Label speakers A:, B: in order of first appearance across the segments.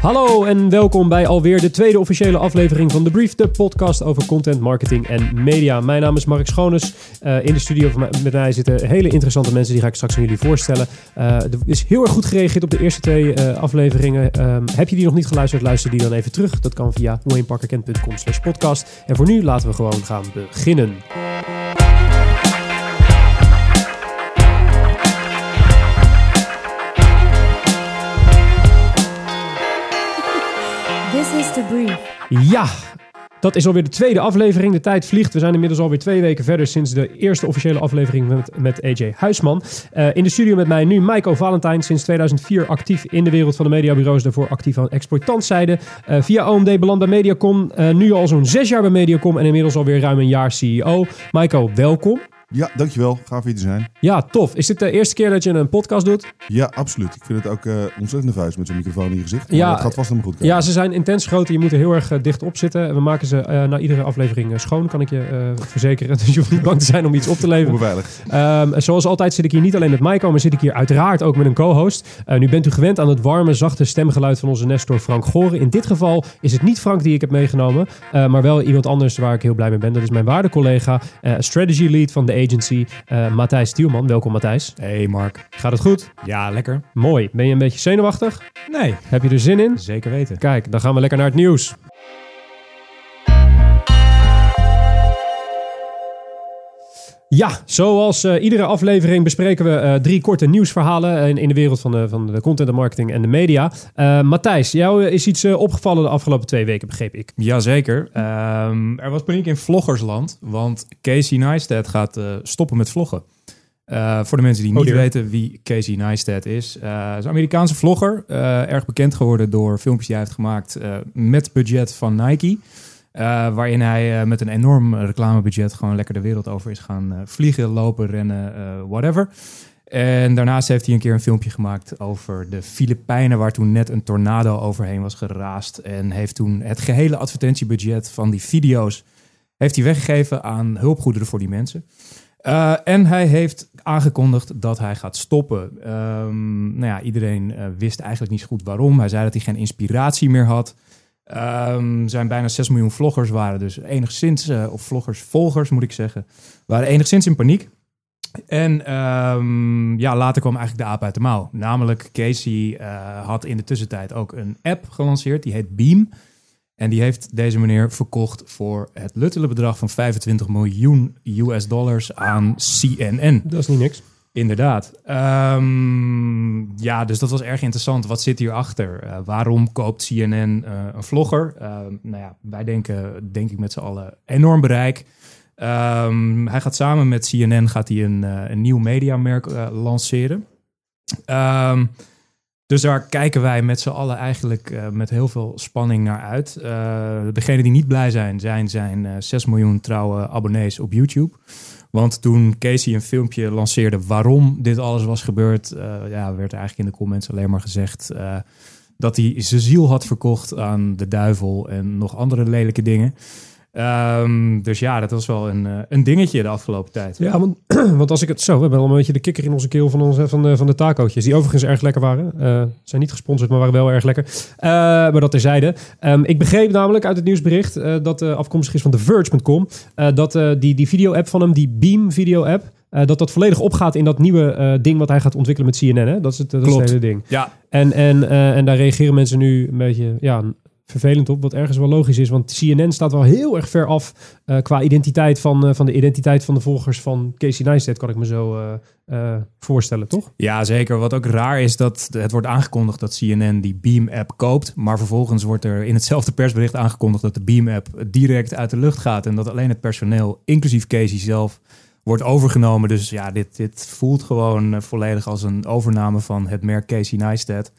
A: Hallo en welkom bij alweer de tweede officiële aflevering van The Brief, de podcast over content, marketing en media. Mijn naam is Mark Schoones. Uh, in de studio met mij zitten hele interessante mensen, die ga ik straks aan jullie voorstellen. Uh, er is heel erg goed gereageerd op de eerste twee uh, afleveringen. Um, heb je die nog niet geluisterd, luister die dan even terug. Dat kan via wayneparkerkent.com slash podcast. En voor nu laten we gewoon gaan beginnen. Ja, dat is alweer de tweede aflevering. De tijd vliegt. We zijn inmiddels alweer twee weken verder sinds de eerste officiële aflevering met, met AJ Huisman. Uh, in de studio met mij nu Maiko Valentijn, sinds 2004 actief in de wereld van de mediabureaus, daarvoor actief aan exploitantzijde. Uh, via OMD beland bij Mediacom, uh, nu al zo'n zes jaar bij Mediacom en inmiddels alweer ruim een jaar CEO. Maiko, welkom.
B: Ja, dankjewel. Gaaf hier te zijn.
A: Ja, tof. Is dit de eerste keer dat je een podcast doet?
B: Ja, absoluut. Ik vind het ook uh, ontzettend nerveus met zo'n microfoon in je gezicht. Ja, het gaat vast helemaal goed komen.
A: Ja, ze zijn intens groot. Je moet er heel erg uh, dicht op zitten. We maken ze uh, na iedere aflevering schoon, kan ik je verzekeren. Dus je hoeft niet bang te zijn om iets op te leveren.
B: Beveiligd.
A: Um, zoals altijd zit ik hier niet alleen met Maiko, maar zit ik hier uiteraard ook met een co-host. nu bent u gewend aan het warme, zachte stemgeluid van onze Nestor Frank Goren. In dit geval is het niet Frank die ik heb meegenomen, maar wel iemand anders waar ik heel blij mee ben. Dat is mijn waarde collega, strategy lead van de agency. Uh, Matthijs Stielman. Welkom Matthijs.
C: Hey Mark.
A: Gaat het goed?
C: Ja, lekker.
A: Mooi. Ben je een beetje zenuwachtig?
C: Nee.
A: Heb je er zin in?
C: Zeker weten.
A: Kijk, dan gaan we lekker naar het nieuws. Ja, zoals uh, iedere aflevering bespreken we uh, drie korte nieuwsverhalen in, in, de wereld van de, van de content, de marketing en de media. Uh, Matthijs, jou is iets opgevallen de afgelopen twee weken, begreep ik.
C: Jazeker. Um, er was paniek in vloggersland, want Casey Neistat gaat stoppen met vloggen. voor de mensen die niet oh, weten wie Casey Neistat is. Is een Amerikaanse vlogger. erg bekend geworden door filmpjes die hij heeft gemaakt met budget van Nike. Uh, waarin hij uh, met een enorm reclamebudget gewoon lekker de wereld over is gaan uh, vliegen, lopen, rennen, whatever. En daarnaast heeft hij een keer een filmpje gemaakt over de Filipijnen, waar toen net een tornado overheen was geraast. En heeft toen het gehele advertentiebudget van die video's heeft hij weggegeven aan hulpgoederen voor die mensen. en hij heeft aangekondigd dat hij gaat stoppen. Um, nou ja, iedereen wist eigenlijk niet zo goed waarom. Hij zei dat hij geen inspiratie meer had. Um, zijn bijna 6 miljoen vloggers waren dus enigszins, uh, of vloggers, volgers moet ik zeggen, waren enigszins in paniek. En um, ja, later kwam eigenlijk de aap uit de mouw. Namelijk Casey uh, had in de tussentijd ook een app gelanceerd, die heet Beam. En die heeft deze meneer verkocht voor het luttele bedrag van 25 miljoen US dollars aan CNN.
A: Dat is niet niks.
C: Inderdaad. Um, ja, dus dat was erg interessant. Wat zit hierachter? Uh, waarom koopt CNN uh, een vlogger? Uh, nou ja, wij denken, denk ik met z'n allen, enorm bereik. Um, hij gaat samen met CNN gaat hij een, een nieuw mediamerk lanceren. Dus daar kijken wij met z'n allen eigenlijk met heel veel spanning naar uit. degenen die niet blij zijn, zijn zijn 6 miljoen trouwe abonnees op YouTube. Want toen Casey een filmpje lanceerde waarom dit alles was gebeurd, uh, ja, werd eigenlijk in de comments alleen maar gezegd uh, dat hij zijn ziel had verkocht aan de duivel en nog andere lelijke dingen. Um, dus ja, dat was wel een, uh, een dingetje de afgelopen tijd.
A: Ja, want, want, als ik het zo, we hebben al een beetje de kikker in onze keel van, onze, van, de, van de tacootjes, die overigens erg lekker waren. Uh, zijn niet gesponsord, maar waren wel erg lekker. Uh, maar dat terzijde. Um, ik begreep namelijk uit het nieuwsbericht dat afkomstig is van TheVerge.com, dat die, die video-app van hem, die Beam video-app, uh, dat dat volledig opgaat in dat nieuwe uh, ding wat hij gaat ontwikkelen met CNN. Hè? Dat is het, dat is het hele ding.
C: Ja.
A: En, en, uh, en daar reageren mensen nu een beetje ja, vervelend op, wat ergens wel logisch is. Want CNN staat wel heel erg ver af uh, qua identiteit van, uh, van de identiteit van de volgers van Casey Neistat, kan ik me zo uh, voorstellen, toch?
C: Ja, zeker. Wat ook raar is dat het wordt aangekondigd dat CNN die Beam-app koopt, maar vervolgens wordt er in hetzelfde persbericht aangekondigd dat de Beam-app direct uit de lucht gaat en dat alleen het personeel, inclusief Casey zelf, wordt overgenomen. Dus ja, dit, dit voelt gewoon volledig als een overname van het merk Casey Neistat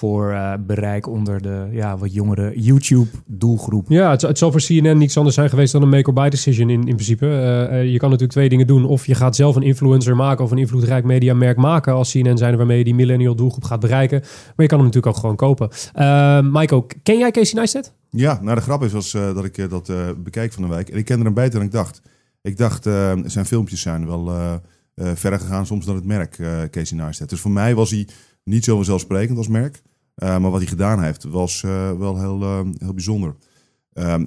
C: voor uh, bereik onder de ja, wat jongere YouTube-doelgroep.
A: Ja, het, het zal voor CNN niets anders zijn geweest dan een make-or-buy decision in, in principe. Uh, je kan natuurlijk twee dingen doen. Of je gaat zelf een influencer maken of een invloedrijk mediamerk maken als CNN zijn waarmee je die millennial doelgroep gaat bereiken. Maar je kan hem natuurlijk ook gewoon kopen. Uh, Michael, ken jij Casey Neistat?
B: Ja, nou de grap is was, dat ik dat bekijk van de wijk. En ik kende hem beter dan ik dacht. Ik dacht, zijn filmpjes zijn wel verder gegaan soms dan het merk Casey Neistat. Dus voor mij was hij niet zo vanzelfsprekend als merk. Maar wat hij gedaan heeft, was wel heel, heel bijzonder. Ehm,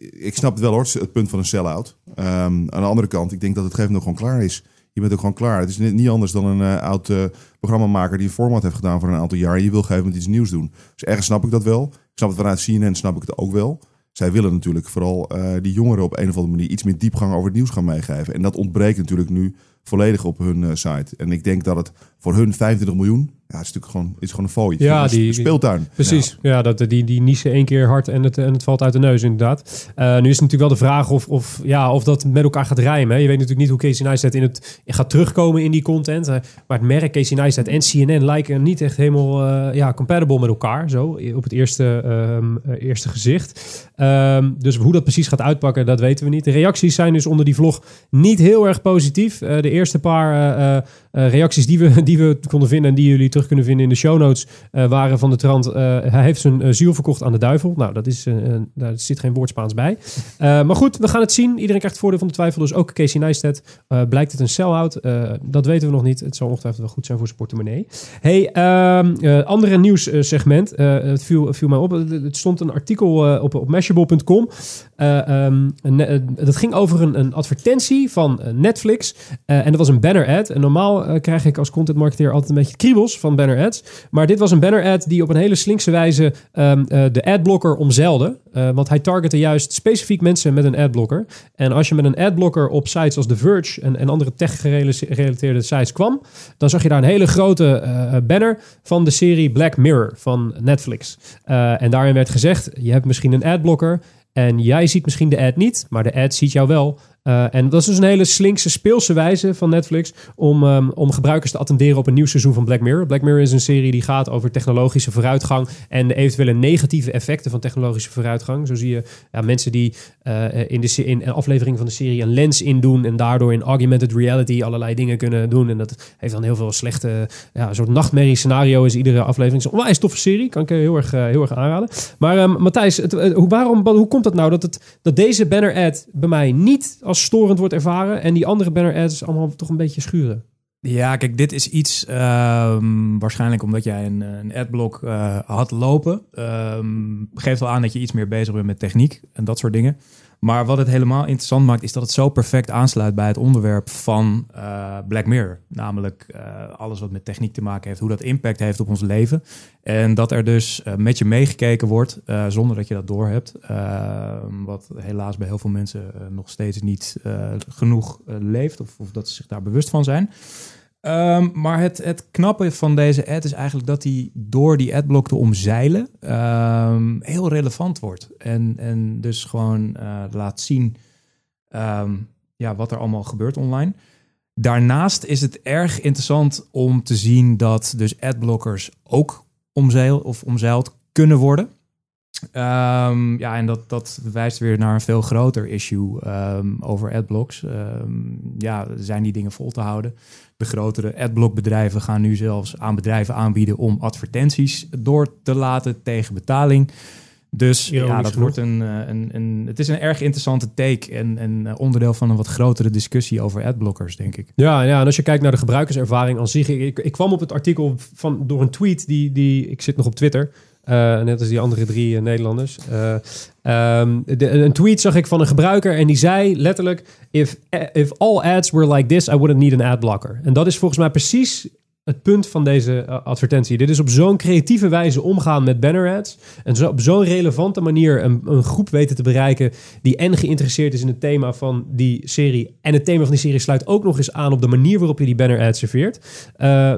B: ik snap het wel hoor, het punt van een sell-out. Ehm, aan de andere kant, ik denk dat het gegeven nog gewoon klaar is. Je bent ook gewoon klaar. Het is niet anders dan een uh, oud uh, programmamaker die een format heeft gedaan voor een aantal jaar. En je wil gegeven moment iets nieuws doen. Dus ergens snap ik dat wel. Ik snap het vanuit CNN, snap ik het ook wel. Zij willen natuurlijk vooral die jongeren op een of andere manier iets meer diepgang over het nieuws gaan meegeven. En dat ontbreekt natuurlijk nu volledig op hun site. En ik denk dat het voor hun 25 miljoen ja, het is natuurlijk gewoon, het is gewoon een fooi.
A: Ja, die
B: speeltuin.
A: Precies. Ja, dat, die, die niche één keer hard en het, en het valt uit de neus inderdaad. Uh, nu is het natuurlijk wel de vraag of, of, ja, of dat met elkaar gaat rijmen. Hè. Je weet natuurlijk niet hoe Casey Neistat in het gaat terugkomen in die content. Uh, maar het merk Casey Neistat en CNN lijken niet echt helemaal uh, ja, compatible met elkaar. Zo op het eerste, um, eerste gezicht. Um, dus hoe dat precies gaat uitpakken, dat weten we niet. De reacties zijn dus onder die vlog niet heel erg positief. de eerste paar reacties die we, die we konden vinden en die jullie terug kunnen vinden in de show notes, waren van de trant. Hij heeft zijn ziel verkocht aan de duivel. Nou, dat is, daar zit geen woord Spaans bij. maar goed, we gaan het zien. Iedereen krijgt het voordeel van de twijfel. Dus ook Casey Neistat. blijkt het een sell-out? dat weten we nog niet. Het zal ongetwijfeld wel goed zijn voor zijn portemonnee. Hey, ehm, andere nieuwssegment. het viel, viel mij op. Het stond een artikel op, op Mashable.com. Um, dat ging over een, een advertentie van Netflix. en dat was een banner ad. En normaal krijg ik als content marketeer altijd een beetje kriebels van banner ads. Maar dit was een banner ad die op een hele slinkse wijze um, de adblocker omzeilde. Want hij targette juist specifiek mensen met een adblocker. En als je met een adblocker op sites als The Verge en, en andere tech-gerelateerde sites kwam, dan zag je daar een hele grote banner van de serie Black Mirror van Netflix. en daarin werd gezegd: je hebt misschien een adblocker. En jij ziet misschien de ad niet, maar de ad ziet jou wel. Uh, en dat is dus een hele slinkse, speelse wijze van Netflix om, um, om gebruikers te attenderen op een nieuw seizoen van Black Mirror. Black Mirror is een serie die gaat over technologische vooruitgang en de eventuele negatieve effecten van technologische vooruitgang. Zo zie je ja, mensen die uh, in, de, in een aflevering van de serie een lens indoen en daardoor in augmented reality allerlei dingen kunnen doen. En dat heeft dan heel veel slechte, ja, een soort nachtmerrie scenario is iedere aflevering. Een onwijs toffe serie, kan ik heel erg, heel erg aanraden. Maar um, Matthijs, hoe, waarom, hoe komt het nou dat, het, dat deze banner ad bij mij niet als storend wordt ervaren. En die andere banner ads allemaal toch een beetje schuren.
C: Ja, kijk, dit is iets um, waarschijnlijk omdat jij een, een adblock uh, had lopen. Um, geeft wel aan dat je iets meer bezig bent met techniek en dat soort dingen. Maar wat het helemaal interessant maakt, is dat het zo perfect aansluit bij het onderwerp van uh, Black Mirror. Namelijk uh, alles wat met techniek te maken heeft, hoe dat impact heeft op ons leven. En dat er dus uh, met je meegekeken wordt, zonder dat je dat doorhebt. wat helaas bij heel veel mensen nog steeds niet genoeg leeft, of, of dat ze zich daar bewust van zijn. Um, maar het, het knappe van deze ad is eigenlijk dat hij door die adblock te omzeilen um, heel relevant wordt. En, en dus gewoon uh, laat zien um, ja, wat er allemaal gebeurt online. Daarnaast is het erg interessant om te zien dat dus adblockers ook omzeil of omzeild kunnen worden. Ja, en dat, dat wijst weer naar een veel groter issue over adblocks. Ja, zijn die dingen vol te houden? De grotere adblockbedrijven gaan nu zelfs aan bedrijven aanbieden om advertenties door te laten tegen betaling. Dus ja, dat wordt een, eh, een, een, Het is een erg interessante take en, en eh, onderdeel van een wat grotere discussie over adblockers, denk ik.
A: Ja, ja en als je kijkt naar de gebruikerservaring aan zich. Ik, ik kwam op het artikel van, door een tweet die, die. Ik zit nog op Twitter. Uh, net als die andere drie uh, Nederlanders. Um, de, een tweet zag ik van een gebruiker en die zei letterlijk: if, if all ads were like this, I wouldn't need an ad blocker. En dat is volgens mij precies het punt van deze advertentie. Dit is op zo'n creatieve wijze omgaan met banner ads. En zo, op zo'n relevante manier een, een, groep weten te bereiken. die en geïnteresseerd is in het thema van die serie. En het thema van die serie sluit ook nog eens aan op de manier waarop je die banner ads serveert.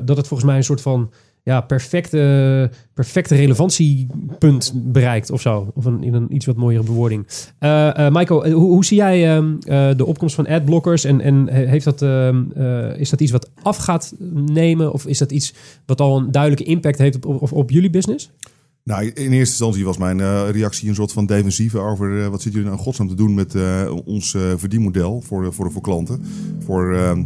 A: dat het volgens mij een soort van ja, perfecte, perfecte relevantiepunt bereikt of zo. Of een, in een iets wat mooiere bewoording. Uh, Michael, hoe, hoe, zie jij uh, de opkomst van adblockers? En, en heeft dat, ehm, is dat iets wat af gaat nemen? Of is dat iets wat al een duidelijke impact heeft op, op, jullie business?
B: Nou, in eerste instantie was mijn reactie een soort van defensieve over wat zitten jullie nou godsnaam te doen met ons verdienmodel voor, voor, voor klanten. Voor ehm,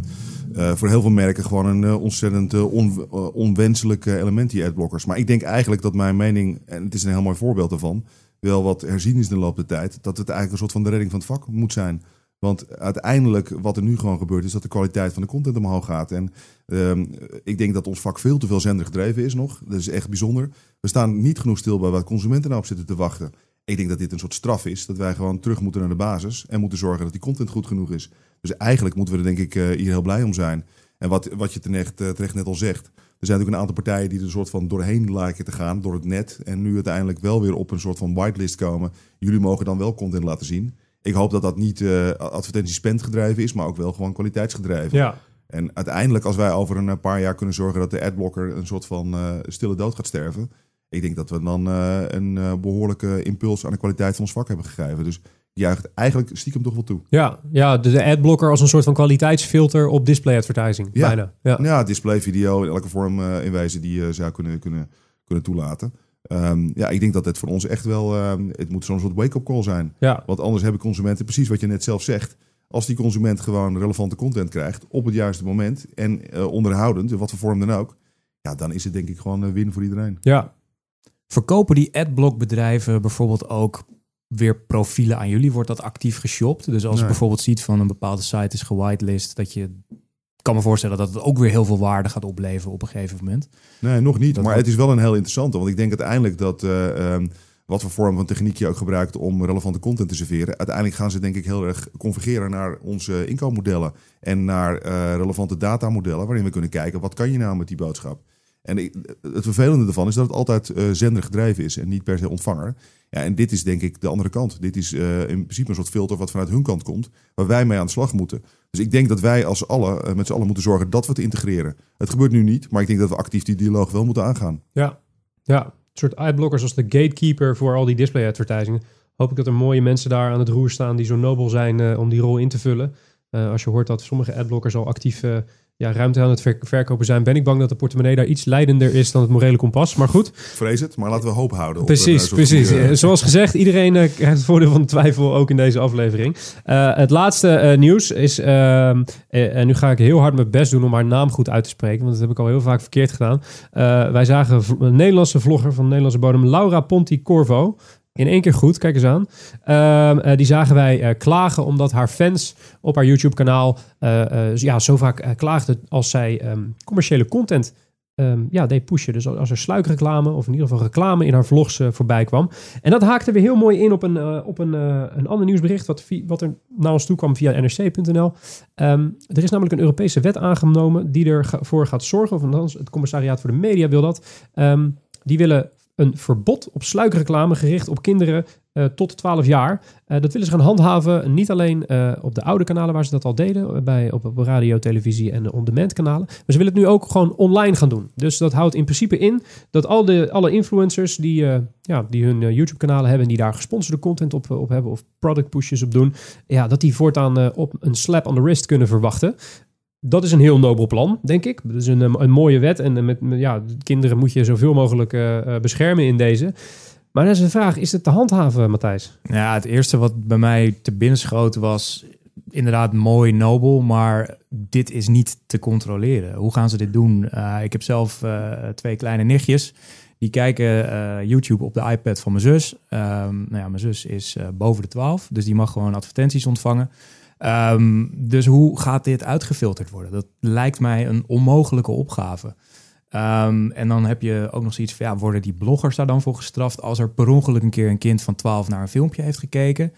B: uh, voor heel veel merken gewoon een uh, ontzettend on, onwenselijk element, die adblockers. Maar ik denk eigenlijk dat mijn mening, en het is een heel mooi voorbeeld daarvan, wel wat herzien is de loop der tijd, dat het eigenlijk een soort van de redding van het vak moet zijn. Want uiteindelijk, wat er nu gewoon gebeurt, is dat de kwaliteit van de content omhoog gaat. En ehm, ik denk dat ons vak veel te veel zender gedreven is nog. Dat is echt bijzonder. We staan niet genoeg stil bij wat consumenten nou op zitten te wachten. Ik denk dat dit een soort straf is. Dat wij gewoon terug moeten naar de basis. En moeten zorgen dat die content goed genoeg is. Dus eigenlijk moeten we er denk ik eh, hier heel blij om zijn. En wat, wat je terecht, uh, terecht net al zegt. Er zijn natuurlijk een aantal partijen die er een soort van doorheen lijken te gaan. Door het net. En nu uiteindelijk wel weer op een soort van whitelist komen. Jullie mogen dan wel content laten zien. Ik hoop dat dat niet uh, advertentie gedreven is. Maar ook wel gewoon kwaliteitsgedreven.
A: Ja.
B: En uiteindelijk als wij over een paar jaar kunnen zorgen dat de adblocker een soort van stille dood gaat sterven ik denk dat we dan uh, een behoorlijke impuls aan de kwaliteit van ons vak hebben gegeven. Dus juicht eigenlijk stiekem toch wel toe.
A: Ja, ja de, de adblocker als een soort van kwaliteitsfilter op display advertising.
B: Ja,
A: bijna.
B: ja. ja display video in elke vorm uh, in wijze die je zou kunnen, kunnen, kunnen toelaten. Um, ja, ik denk dat het voor ons echt wel, um, het moet zo'n soort wake-up call zijn.
A: Ja.
B: Want anders hebben consumenten, precies wat je net zelf zegt, als die consument gewoon relevante content krijgt op het juiste moment en uh, onderhoudend, in wat voor vorm dan ook, ja, dan is het denk ik gewoon een win voor iedereen.
A: Ja,
C: Verkopen die adblock-bedrijven bijvoorbeeld ook weer profielen aan jullie? Wordt dat actief geshopt? Dus als nee. je bijvoorbeeld ziet van een bepaalde site is gewitelist, dat je kan me voorstellen dat het ook weer heel veel waarde gaat opleveren op een gegeven moment.
B: Nee, nog niet. Dat maar het is wel een heel interessante. Want ik denk uiteindelijk dat uh, um, wat voor vorm van techniek je ook gebruikt om relevante content te serveren. Uiteindelijk gaan ze denk ik heel erg convergeren naar onze inkoopmodellen. En naar uh, relevante datamodellen waarin we kunnen kijken wat kan je nou met die boodschap. En het vervelende ervan is dat het altijd uh, zender gedreven is en niet per se ontvanger. Ja, en dit is denk ik de andere kant. Dit is uh, in principe een soort filter wat vanuit hun kant komt, waar wij mee aan de slag moeten. Dus ik denk dat wij als alle, uh, met z'n allen moeten zorgen dat we het integreren. Het gebeurt nu niet, maar ik denk dat we actief die dialoog wel moeten aangaan.
A: Ja, ja. een soort adblockers als de gatekeeper voor al die display advertisingen. Hoop ik dat er mooie mensen daar aan het roer staan die zo nobel zijn om die rol in te vullen. als je hoort dat sommige adblockers al actief ja, ruimte aan het verkopen zijn, ben ik bang dat de portemonnee daar iets leidender is dan het morele kompas. Maar goed.
B: Vrees het, maar laten we hoop houden.
A: Precies, op, uh, precies. Die, uh... Zoals gezegd, iedereen uh, krijgt het voordeel van de twijfel ook in deze aflevering. het laatste nieuws is, ehm, en nu ga ik heel hard mijn best doen om haar naam goed uit te spreken, want dat heb ik al heel vaak verkeerd gedaan. wij zagen een Nederlandse vlogger van de Nederlandse bodem, Laura Ponti Corvo. In één keer goed, kijk eens aan. Uh, die zagen wij uh, klagen omdat haar fans op haar YouTube-kanaal uh, ja, zo vaak klaagden als zij um, commerciële content um, ja, deed pushen. Dus als er sluikreclame of in ieder geval reclame in haar vlogs voorbij kwam. En dat haakte weer heel mooi in op een, op een, een ander nieuwsbericht wat, wat er naar ons toe kwam via nrc.nl. Er is namelijk een Europese wet aangenomen die ervoor gaat zorgen, of althans het commissariaat voor de media wil dat. die willen een verbod op sluikreclame gericht op kinderen uh, tot 12 jaar. Uh, dat willen ze gaan handhaven, niet alleen uh, op de oude kanalen waar ze dat al deden, bij, op, op radio, televisie en on-demand kanalen. Maar ze willen het nu ook gewoon online gaan doen. Dus dat houdt in principe in dat al de, alle influencers die, ja, die hun YouTube-kanalen hebben, die daar gesponsorde content op, op hebben of product pushes op doen, ja, dat die voortaan op een slap on the wrist kunnen verwachten dat is een heel nobel plan, denk ik. Dat is een, een mooie wet. En met, met ja, kinderen moet je zoveel mogelijk uh, beschermen in deze. Maar dan is de vraag, is het te handhaven, Matthijs?
C: Ja, het eerste wat bij mij te binnen schoot was inderdaad mooi, nobel, maar dit is niet te controleren. Hoe gaan ze dit doen? Ik heb zelf twee kleine nichtjes. Die kijken uh, YouTube op de iPad van mijn zus. Um, nou ja, mijn zus is boven de 12, dus die mag gewoon advertenties ontvangen. Um, dus hoe gaat dit uitgefilterd worden? Dat lijkt mij een onmogelijke opgave. Um, en dan heb je ook nog zoiets van, ja, worden die bloggers daar dan voor gestraft als er per ongeluk een keer een kind van 12 naar een filmpje heeft gekeken?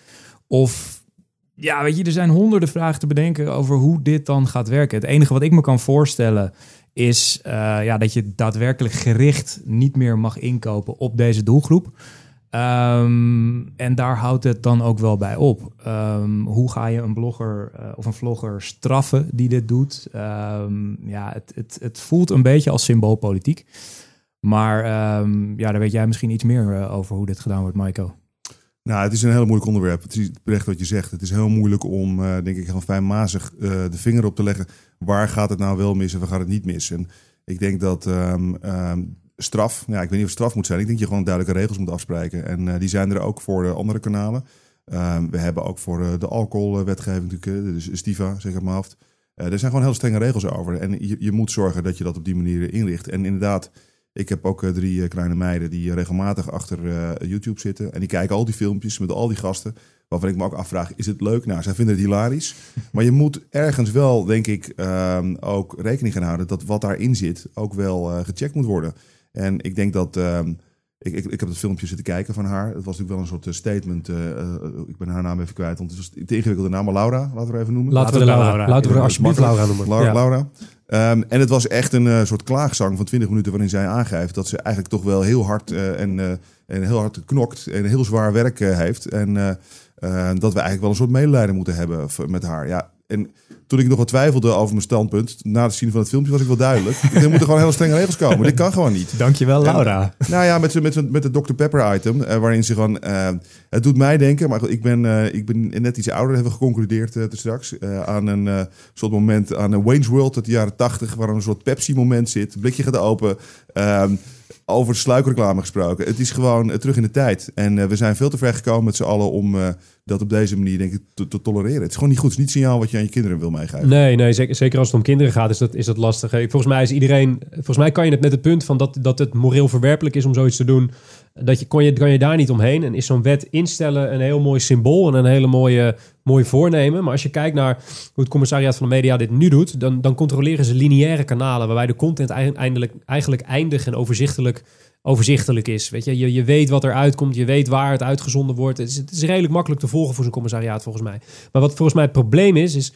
C: Of, ja, weet je, er zijn honderden vragen te bedenken over hoe dit dan gaat werken. Het enige wat ik me kan voorstellen is uh, ja, dat je daadwerkelijk gericht niet meer mag inkopen op deze doelgroep. Um, en daar houdt het dan ook wel bij op. Um, hoe ga je een blogger uh, of een vlogger straffen die dit doet? Um, ja, het, het, het voelt een beetje als symboolpolitiek. Maar ja, daar weet jij misschien iets meer uh, over hoe dit gedaan wordt, Maiko.
B: Nou, het is een heel moeilijk onderwerp. Het is terecht wat je zegt. Het is heel moeilijk om, uh, denk ik, heel fijnmazig de vinger op te leggen. Waar gaat het nou wel mis en waar gaat het niet mis? En ik denk dat straf. Ja, ik weet niet of straf moet zijn. Ik denk dat je gewoon duidelijke regels moet afspreken. En uh, die zijn er ook voor de andere kanalen. Uh, we hebben ook voor uh, de alcoholwetgeving natuurlijk, dus Stiva, zeg maar hoofd. er zijn gewoon heel strenge regels over. En je, je, moet zorgen dat je dat op die manier inricht. En inderdaad, Ik heb ook drie kleine meiden die regelmatig achter YouTube zitten. En die kijken al die filmpjes met al die gasten. Waarvan ik me ook afvraag, is het leuk? Nou, zij vinden het hilarisch. maar je moet ergens wel, denk ik, ehm, ook rekening gaan houden... dat wat daarin zit ook wel gecheckt moet worden. En ik denk dat... Ehm, ik, ik, ik heb het filmpje zitten kijken van haar. Het was natuurlijk wel een soort eh, statement. Uh, ik ben haar naam even kwijt, want het is de ingewikkelde naam. Maar Laura, laten we even noemen.
A: Laten, we Laura. Laten we alsjeblieft Laura noemen.
B: Laura. Laura. Um, en het was echt een uh, soort klaagzang van 20 minuten waarin zij aangeeft dat ze eigenlijk toch wel heel hard uh, en, uh, en heel hard knokt en heel zwaar werk heeft. En dat we eigenlijk wel een soort medelijden moeten hebben met haar. Ja, en toen ik nog wat twijfelde over mijn standpunt, na het zien van het filmpje was ik wel duidelijk. er moeten gewoon hele strenge regels komen. Dit kan gewoon niet.
C: Dankjewel, Laura.
B: nou ja, met, met, met het Dr. Pepper item, uh, waarin ze gewoon... Uh, het doet mij denken, maar ik ben, uh, ik ben net iets ouder, hebben we geconcludeerd uh, straks. aan een soort moment, aan een Wayne's World uit de jaren tachtig, waar een soort Pepsi-moment zit. blikje gaat open. Ehm, over sluikreclame gesproken. Het is gewoon terug in de tijd. En we zijn veel te ver gekomen met z'n allen om dat op deze manier denk ik te, tolereren. Het is gewoon niet goed. Het is niet signaal wat je aan je kinderen wil meegeven.
A: Nee, nee zeker, zeker als het om kinderen gaat is dat, is dat lastig. Volgens mij is iedereen... Volgens mij kan je het met het punt van dat, dat het moreel verwerpelijk is om zoiets te doen. Dat je, kon je, kan je daar niet omheen. En is zo'n wet instellen een heel mooi symbool en een hele mooie, mooie voornemen. Maar als je kijkt naar hoe het commissariaat van de media dit nu doet... dan, dan controleren ze lineaire kanalen... waarbij de content eindelijk, eigenlijk eindig en overzichtelijk overzichtelijk is. Weet je? je, je weet wat er uitkomt, je weet waar het uitgezonden wordt. Het is, het is redelijk makkelijk te volgen voor zo'n commissariaat volgens mij. Maar wat volgens mij het probleem is, is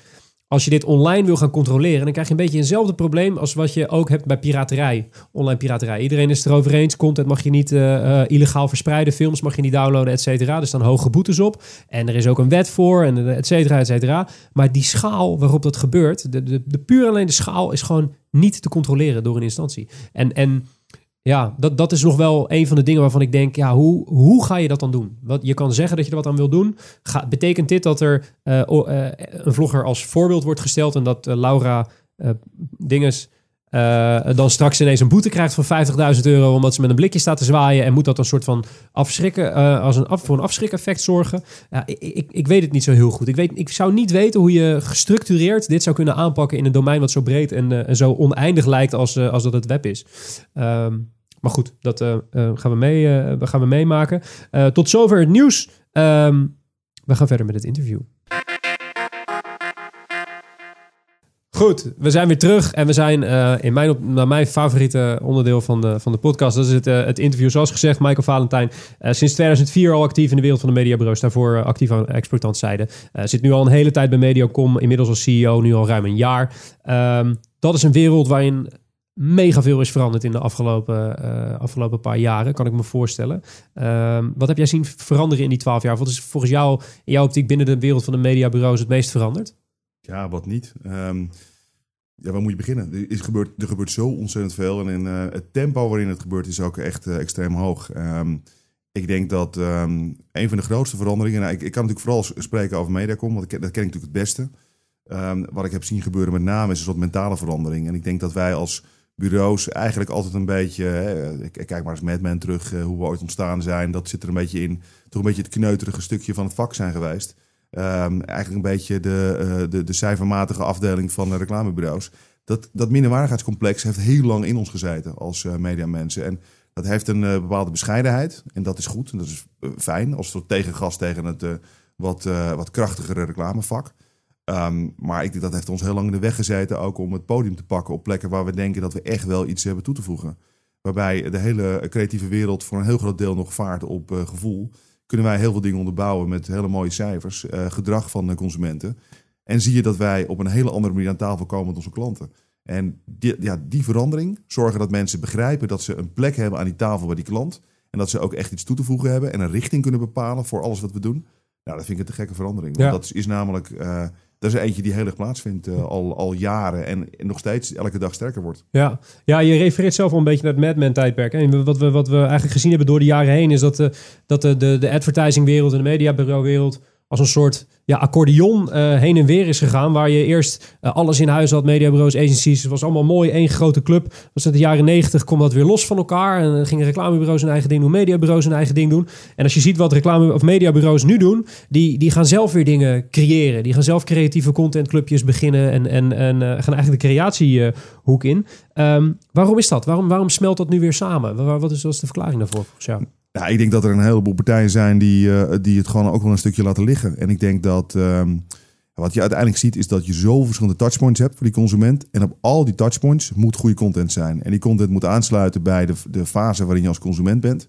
A: als je dit online wil gaan controleren, dan krijg je een beetje hetzelfde probleem als wat je ook hebt bij piraterij, online piraterij. Iedereen is het erover eens, content mag je niet uh, illegaal verspreiden, films mag je niet downloaden, et cetera. Er staan hoge boetes op en er is ook een wet voor, en et cetera, et cetera. Maar die schaal waarop dat gebeurt, de, de, de puur alleen de schaal is gewoon niet te controleren door een instantie. En, en ja, dat, dat is nog wel een van de dingen waarvan ik denk, ja, hoe, hoe ga je dat dan doen? Wat, je kan zeggen dat je er wat aan wil doen. Betekent dit dat er uh, uh, een vlogger als voorbeeld wordt gesteld en dat uh, Laura Dinges dan straks ineens een boete krijgt van 50.000 euro omdat ze met een blikje staat te zwaaien en moet dat een soort van afschrikken, als een af, voor een afschrik-effect zorgen? Ja, ik, ik, ik, weet het niet zo heel goed. Ik, weet, ik zou niet weten hoe je gestructureerd dit zou kunnen aanpakken in een domein wat zo breed en, en zo oneindig lijkt als, als dat het web is. Um, maar goed, dat uh, gaan, we mee, uh, gaan we meemaken. tot zover het nieuws. Um, we gaan verder met het interview. Goed, we zijn weer terug en we zijn in mijn, naar mijn favoriete onderdeel van de, van de podcast. Dat is het, het interview. Zoals gezegd, Michael Valentijn, sinds 2004 al actief in de wereld van de mediabureaus. Daarvoor actief aan exploitantzijde. zit nu al een hele tijd bij Mediacom, inmiddels als CEO, nu al ruim een jaar. Um, dat is een wereld waarin mega veel is veranderd in de afgelopen, afgelopen paar jaren, kan ik me voorstellen. Uh, wat heb jij zien veranderen in die twaalf jaar? Wat is volgens jou in jouw optiek binnen de wereld van de mediabureaus het meest veranderd?
B: Ja, wat niet. Um, ja, waar moet je beginnen? Er, is gebeurd, er gebeurt zo ontzettend veel. En in, uh, het tempo waarin het gebeurt is ook echt uh, extreem hoog. Um, ik denk dat um, een van de grootste veranderingen... Nou, ik, ik, kan natuurlijk vooral spreken over Mediacom, want dat ken ik natuurlijk het beste. wat ik heb zien gebeuren met name is een soort mentale verandering. En ik denk dat wij als bureaus eigenlijk altijd een beetje. Hè, kijk maar eens Mad Men terug, uh, hoe we ooit ontstaan zijn. Dat zit er een beetje in. Toch een beetje het kneuterige stukje van het vak zijn geweest. Um, eigenlijk een beetje de, uh, de, de cijfermatige afdeling van reclamebureaus. Dat, dat minderwaardigheidscomplex heeft heel lang in ons gezeten als uh, mediamensen. En dat heeft een bepaalde bescheidenheid. En dat is goed en dat is fijn als soort tegengas tegen het wat, wat krachtigere reclamevak. Ehm, maar ik denk dat heeft ons heel lang in de weg gezeten, ook om het podium te pakken op plekken waar we denken dat we echt wel iets hebben toe te voegen. Waarbij de hele creatieve wereld voor een heel groot deel nog vaart op gevoel. Kunnen wij heel veel dingen onderbouwen met hele mooie cijfers, uh, gedrag van de consumenten. En zie je dat wij op een hele andere manier aan tafel komen met onze klanten. En die, ja, die verandering zorgen dat mensen begrijpen dat ze een plek hebben aan die tafel bij die klant. En dat ze ook echt iets toe te voegen hebben en een richting kunnen bepalen voor alles wat we doen. Nou, dat vind ik een te gekke verandering. Want dat is, namelijk uh, dat is eentje die heel erg plaatsvindt uh, al, al jaren en nog steeds elke dag sterker wordt.
A: Ja, ja je refereert zelf al een beetje naar het Madman tijdperk. En wat we, wat we eigenlijk gezien hebben door de jaren heen is dat, de, dat de, de, de advertisingwereld en de mediabureauwereld als een soort ja, accordeon eh, heen en weer is gegaan. Waar je eerst eh, alles in huis had, mediabureaus, agencies. Het was allemaal mooi, één grote club. Was in de jaren negentig kwam dat weer los van elkaar. En dan gingen reclamebureaus hun eigen ding doen, mediabureaus hun eigen ding doen. En als je ziet wat reclame- of mediabureaus nu doen, die, die gaan zelf weer dingen creëren. Die gaan zelf creatieve contentclubjes beginnen en, en, en uh, gaan eigenlijk de creatiehoek in. Um, waarom is dat? Waarom, waarom smelt dat nu weer samen? Wat is, wat is de verklaring daarvoor jou?
B: Ja, ik denk dat er een heleboel partijen zijn die, uh, die het gewoon ook wel een stukje laten liggen. En ik denk dat um, wat je uiteindelijk ziet is dat je zo verschillende touchpoints hebt voor die consument. En op al die touchpoints moet goede content zijn. En die content moet aansluiten bij de, de fase waarin je als consument bent.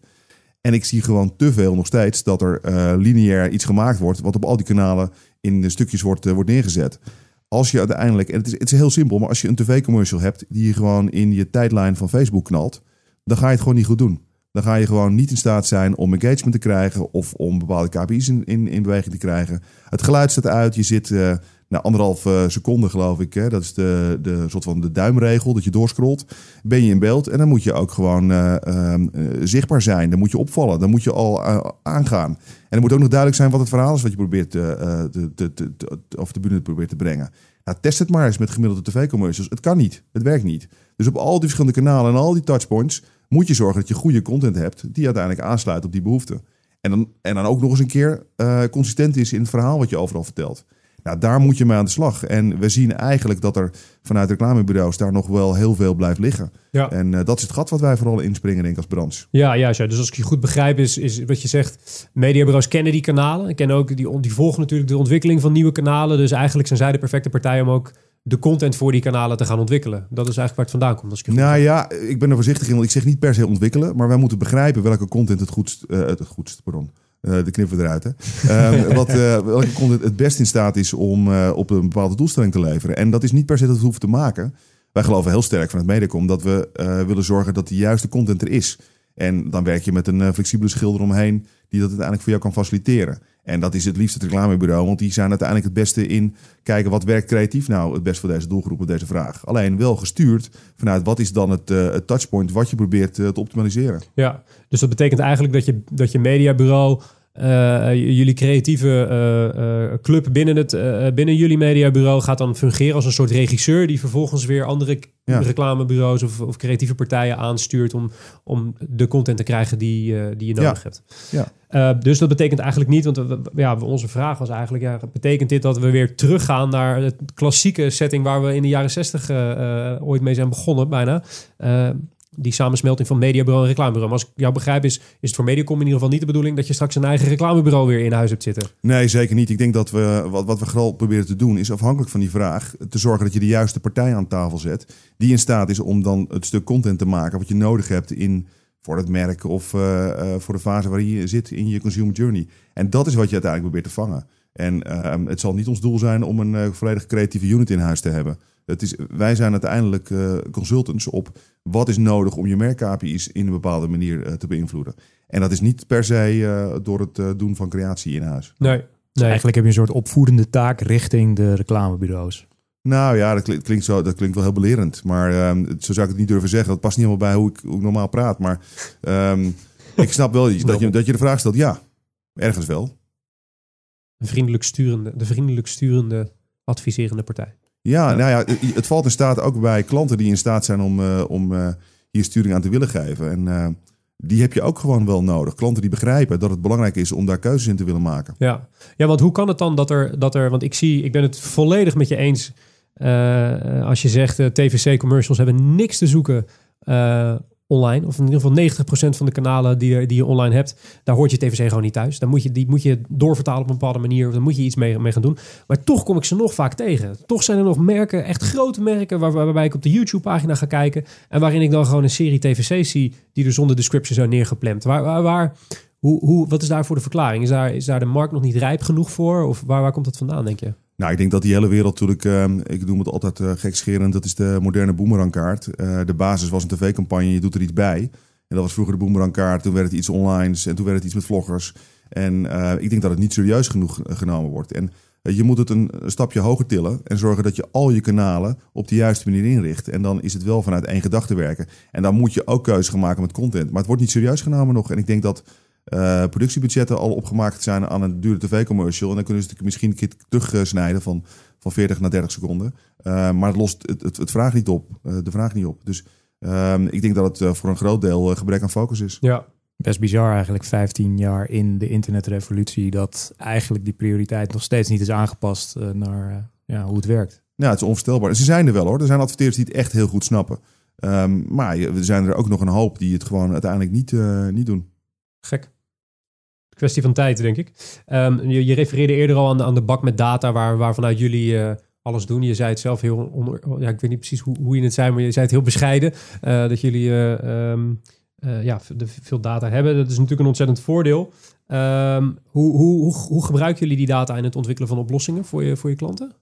B: En ik zie gewoon te veel nog steeds dat er uh, lineair iets gemaakt wordt, wat op al die kanalen in stukjes wordt, uh, wordt neergezet. Als je uiteindelijk, en het is, het is heel simpel, maar als je een tv-commercial hebt die je gewoon in je tijdlijn van Facebook knalt, dan ga je het gewoon niet goed doen dan ga je gewoon niet in staat zijn om engagement te krijgen of om bepaalde KPI's in, in, in beweging te krijgen. Het geluid staat uit, je zit uh, na anderhalf uh, seconde geloof ik, hè, dat is de, de soort van de duimregel, dat je doorscrollt, ben je in beeld en dan moet je ook gewoon uh, zichtbaar zijn, dan moet je opvallen, dan moet je al aangaan. En er moet ook nog duidelijk zijn wat het verhaal is wat je probeert te, of de bühne probeert te brengen. Nou, test het maar eens met gemiddelde tv-commercials. Het kan niet. Het werkt niet. Dus op al die verschillende kanalen en al die touchpoints moet je zorgen dat je goede content hebt die uiteindelijk aansluit op die behoeften. En dan, en dan ook nog eens een keer uh, consistent is in het verhaal wat je overal vertelt. Nou, daar moet je mee aan de slag. En we zien eigenlijk dat er vanuit reclamebureaus daar nog wel heel veel blijft liggen. Ja. En uh, dat is het gat wat wij vooral inspringen, denk ik, als branche.
A: Ja, juist. Ja. Dus als ik je goed begrijp, is, is wat je zegt, mediabureaus kennen die kanalen. En kennen ook die, die volgen natuurlijk de ontwikkeling van nieuwe kanalen. Dus eigenlijk zijn zij de perfecte partij om ook de content voor die kanalen te gaan ontwikkelen. Dat is eigenlijk waar het vandaan komt. Als
B: ik nou ja, ik ben er voorzichtig in, want ik zeg niet per se ontwikkelen, maar wij moeten begrijpen welke content het goedst, uh, het goedst, pardon, uh, de knippen eruit. Hè. Um, wat, uh, welke content het best in staat is om op een bepaalde doelstelling te leveren. En dat is niet per se dat we hoeven te maken. Wij geloven heel sterk van het Medicom dat we willen zorgen dat de juiste content er is. En dan werk je met een flexibele schilder omheen die dat uiteindelijk voor jou kan faciliteren. En dat is het liefst het reclamebureau, want die zijn uiteindelijk het beste in kijken wat werkt creatief nou het best voor deze doelgroep op deze vraag. Alleen wel gestuurd vanuit wat is dan het, het touchpoint wat je probeert uh, te optimaliseren.
A: Ja, dus dat betekent eigenlijk dat je, dat je mediabureau uh, jullie creatieve uh, uh, club binnen, het, binnen jullie mediabureau gaat dan fungeren als een soort regisseur die vervolgens weer andere ja. reclamebureaus of, of, creatieve partijen aanstuurt om, om de content te krijgen die, die je nodig
B: ja.
A: hebt.
B: Ja.
A: dus dat betekent eigenlijk niet, want we, ja, onze vraag was eigenlijk, ja, betekent dit dat we weer teruggaan naar het klassieke setting waar we in de jaren zestig ooit mee zijn begonnen bijna? Die samensmelting van mediabureau en reclamebureau. Maar als ik jou begrijp, is, is het voor Mediacom in ieder geval niet de bedoeling dat je straks een eigen reclamebureau weer in huis hebt zitten.
B: Nee, zeker niet. Ik denk dat we wat, wat we vooral proberen te doen, is afhankelijk van die vraag te zorgen dat je de juiste partij aan tafel zet. Die in staat is om dan het stuk content te maken wat je nodig hebt in voor het merk of uh, uh, voor de fase waarin je zit in je consumer journey. En dat is wat je uiteindelijk probeert te vangen. En uh, het zal niet ons doel zijn om een volledig creatieve unit in huis te hebben. Het is, wij zijn uiteindelijk uh, consultants op wat is nodig om je merk-KPI's in een bepaalde manier uh, te beïnvloeden. En dat is niet per se uh, door het doen van creatie in huis.
A: Nee, nee.
C: Dus eigenlijk heb je een soort opvoedende taak richting de reclamebureaus.
B: Nou ja, dat klinkt, zo, dat klinkt wel heel belerend. Maar um, zo zou ik het niet durven zeggen. Dat past niet helemaal bij hoe ik, hoe ik normaal praat. Maar um, ik snap wel dat je, dat je de vraag stelt. Ja, ergens wel.
A: Vriendelijk sturende, de vriendelijk sturende adviserende partij.
B: Ja, nou ja, het valt in staat ook bij klanten die in staat zijn om, uh, om uh, hier sturing aan te willen geven. En uh, die heb je ook gewoon wel nodig. Klanten die begrijpen dat het belangrijk is om daar keuzes in te willen maken.
A: Ja, ja want hoe kan het dan dat er, dat er want ik zie, ik ben het volledig met je eens. als je zegt, TVC-commercials hebben niks te zoeken online. Of in ieder geval 90% van de kanalen die, die je online hebt, daar hoort je TVC gewoon niet thuis. Dan moet je, die moet je doorvertalen op een bepaalde manier. Of dan moet je iets mee, mee gaan doen. Maar toch kom ik ze nog vaak tegen. Toch zijn er nog merken, echt grote merken, waar, waarbij ik op de YouTube-pagina ga kijken. En waarin ik dan gewoon een serie TVC's zie die er zonder description zijn neergeplemd. Waar, waar, waar hoe, hoe, wat is daar voor de verklaring? Is daar, is daar de markt nog niet rijp genoeg voor? Of waar, waar komt dat vandaan, denk je?
B: Nou, ik denk dat die hele wereld natuurlijk, uh, ik noem het altijd uh, gekscherend, dat is de moderne boemerangkaart. Uh, de basis was een tv-campagne, je doet er iets bij. En dat was vroeger de boemerangkaart, toen werd het iets online en toen werd het iets met vloggers. En ik denk dat het niet serieus genoeg genomen wordt. En je moet het een, een, stapje hoger tillen en zorgen dat je al je kanalen op de juiste manier inricht. En dan is het wel vanuit één gedachte werken. En dan moet je ook keuze gaan maken met content. Maar het wordt niet serieus genomen nog. En ik denk dat eh, productiebudgetten al opgemaakt zijn aan een dure tv-commercial. En dan kunnen ze het misschien een keer terugsnijden van, van 40 naar 30 seconden. Uh, maar het lost het, het, het vraagt niet op. Uh, de vraag niet op. Dus ehm, ik denk dat het voor een groot deel gebrek aan focus is.
C: Ja, best bizar eigenlijk 15 jaar in de internetrevolutie dat eigenlijk die prioriteit nog steeds niet is aangepast naar ja, hoe het werkt.
B: Ja, het is onvoorstelbaar. Ze zijn er wel hoor. Er zijn adverteerders die het echt heel goed snappen. Um, maar er zijn er ook nog een hoop die het gewoon uiteindelijk niet, niet doen.
A: Gek. Kwestie van tijd, denk ik. Um, je, refereerde eerder al aan de, aan de bak met data waar, vanuit jullie uh, alles doen. Je zei het zelf heel ja, ik weet niet precies hoe, hoe je het zei, maar je zei het heel bescheiden. Uh, dat jullie uh, um, ja, veel data hebben. Dat is natuurlijk een ontzettend voordeel. Um, hoe, hoe, hoe, gebruiken jullie die data in het ontwikkelen van oplossingen voor je, voor je klanten?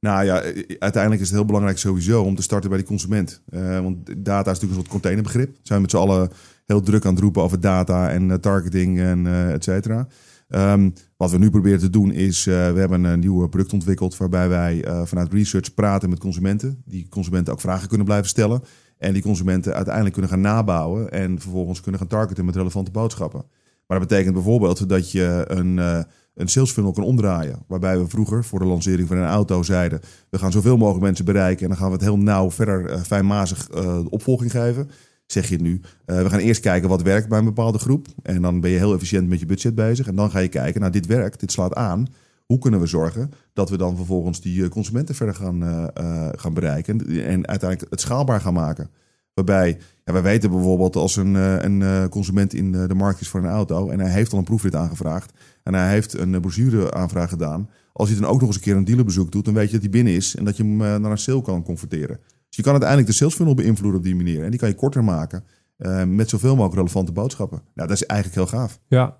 B: Nou ja, uiteindelijk is het heel belangrijk sowieso om te starten bij de consument. Want data is natuurlijk een soort containerbegrip. Zijn we met z'n allen heel druk aan het roepen over data en uh, targeting en uh, et cetera. Um, wat we nu proberen te doen is, we hebben een nieuw product ontwikkeld waarbij wij vanuit research praten met consumenten. Die consumenten ook vragen kunnen blijven stellen. En die consumenten uiteindelijk kunnen gaan nabouwen en vervolgens kunnen gaan targeten met relevante boodschappen. Maar dat betekent bijvoorbeeld dat je een een sales funnel kan omdraaien. Waarbij we vroeger voor de lancering van een auto zeiden... we gaan zoveel mogelijk mensen bereiken... en dan gaan we het heel nauw verder fijnmazig opvolging geven. Zeg je nu, uh, we gaan eerst kijken wat werkt bij een bepaalde groep. En dan ben je heel efficiënt met je budget bezig. En dan ga je kijken, nou dit werkt, dit slaat aan. Hoe kunnen we zorgen dat we dan vervolgens die consumenten verder gaan, gaan bereiken... en uiteindelijk het schaalbaar gaan maken... Waarbij, ja, weten bijvoorbeeld als een, een consument in de markt is voor een auto en hij heeft al een proefrit aangevraagd, en hij heeft een brochure-aanvraag gedaan. Als hij dan ook nog eens een keer een dealerbezoek doet, dan weet je dat hij binnen is en dat je hem eh, naar een sale kan converteren. Dus je kan uiteindelijk de sales funnel beïnvloeden op die manier. En die kan je korter maken uh, met zoveel mogelijk relevante boodschappen. Nou, dat is eigenlijk heel gaaf.
A: Ja,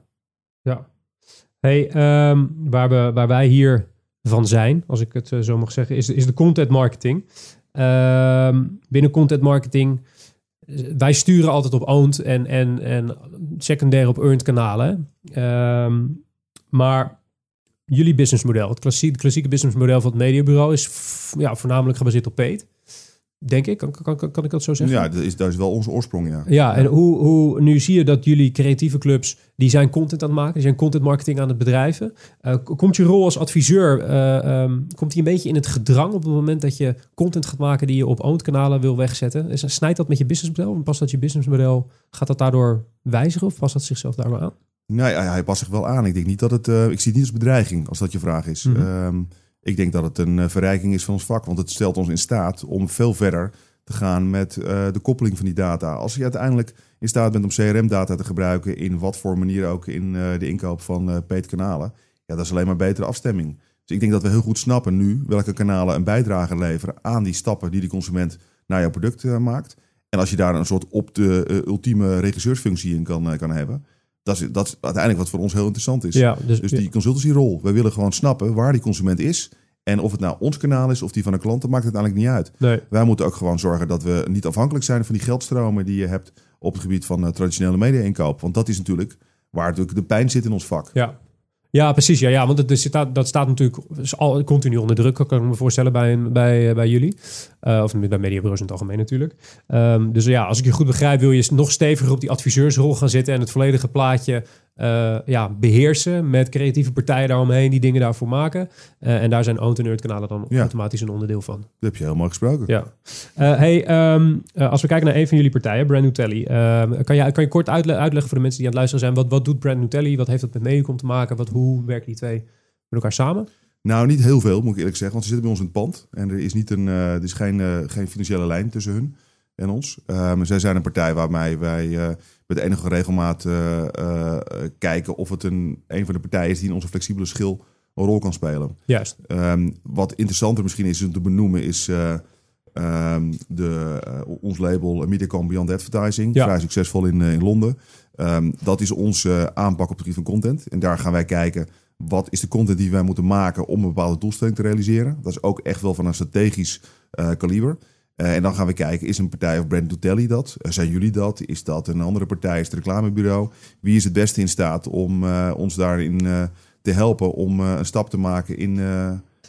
A: ja. Hey, um, waar, we, waar wij hier van zijn, als ik het uh, zo mag zeggen, is, is de content marketing. Um, binnen content marketing wij sturen altijd op owned en, en, en secundair op earned kanalen. Um, maar jullie businessmodel, het klassieke, klassieke businessmodel van het mediabureau, is ja, voornamelijk gebaseerd op paid. Denk ik, kan, kan, kan ik dat zo zeggen?
B: Ja, dat is, dat is wel onze oorsprong, ja.
A: Ja, en Hoe, hoe, nu zie je dat jullie creatieve clubs, die zijn content aan het maken, die zijn content marketing aan het bedrijven. Uh, komt je rol als adviseur, uh, um, komt die een beetje in het gedrang op het moment dat je content gaat maken die je op owned kanalen wil wegzetten? Is, snijdt dat met je businessmodel? Past dat je businessmodel, gaat dat daardoor wijzigen of past dat zichzelf daar maar aan?
B: Nee, hij, hij past zich wel aan. Ik denk niet dat het, uh, ik zie het niet als bedreiging, als dat je vraag is. Mm -hmm. um, ik denk dat het een uh, verrijking is van ons vak, want het stelt ons in staat om veel verder te gaan met uh, de koppeling van die data. Als je uiteindelijk in staat bent om CRM-data te gebruiken in wat voor manier ook in uh, de inkoop van uh, peetkanalen, ja, dat is alleen maar betere afstemming. Dus ik denk dat we heel goed snappen nu welke kanalen een bijdrage leveren aan die stappen die de consument naar jouw product maakt. En als je daar een soort op de ultieme regisseursfunctie in kan, kan hebben, dat is, dat is uiteindelijk wat voor ons heel interessant is.
A: Ja,
B: dus, dus die consultancyrol. We willen gewoon snappen waar die consument is. En of het nou ons kanaal is of die van een klant, dat maakt het uiteindelijk niet uit.
A: Nee.
B: Wij moeten ook gewoon zorgen dat we niet afhankelijk zijn van die geldstromen die je hebt op het gebied van uh, traditionele media-inkoop. Want dat is natuurlijk waar natuurlijk de pijn zit in ons vak.
A: Ja, ja, precies. Ja, ja want het, dat, staat natuurlijk al continu onder druk, kan ik me voorstellen, bij, bij, bij jullie. Uh, of bij mediabureaus in het algemeen natuurlijk. Um, dus ja, als ik je goed begrijp, wil je nog steviger op die adviseursrol gaan zitten en het volledige plaatje uh, ja, beheersen met creatieve partijen daaromheen die dingen daarvoor maken. Uh, en daar zijn owned en kanalen dan ja. automatisch een onderdeel van. Dat
B: heb je helemaal gesproken.
A: Ja. Uh, hey, um, als we kijken naar een van jullie partijen, Brand New Telly. Ehm, kan, je, kan je kort uitle uitleggen voor de mensen die aan het luisteren zijn. Wat, wat doet Brand New Telly? Wat heeft dat met Medicom te maken? Wat, hoe werken die twee met elkaar samen?
B: Nou, niet heel veel, moet ik eerlijk zeggen. Want ze zitten bij ons in het pand. En er is, niet een, er is geen, geen financiële lijn tussen hun en ons. Um, zij zijn een partij waarmee wij met enige regelmaat uh, uh, kijken of het een, een van de partijen is die in onze flexibele schil een rol kan spelen.
A: Juist.
B: Um, wat interessanter misschien is om te benoemen is um, de, ons label Mediacom Beyond Advertising. Ja. Vrij succesvol in, in Londen. dat is onze aanpak op het gebied van content. En daar gaan wij kijken wat is de content die wij moeten maken om een bepaalde doelstelling te realiseren. Dat is ook echt wel van een strategisch kaliber. Uh, en dan gaan we kijken, is een partij of Brand Telly dat? Uh, zijn jullie dat? Is dat een andere partij? Is het reclamebureau? Wie is het beste in staat om uh, ons daarin te helpen om een stap te maken in,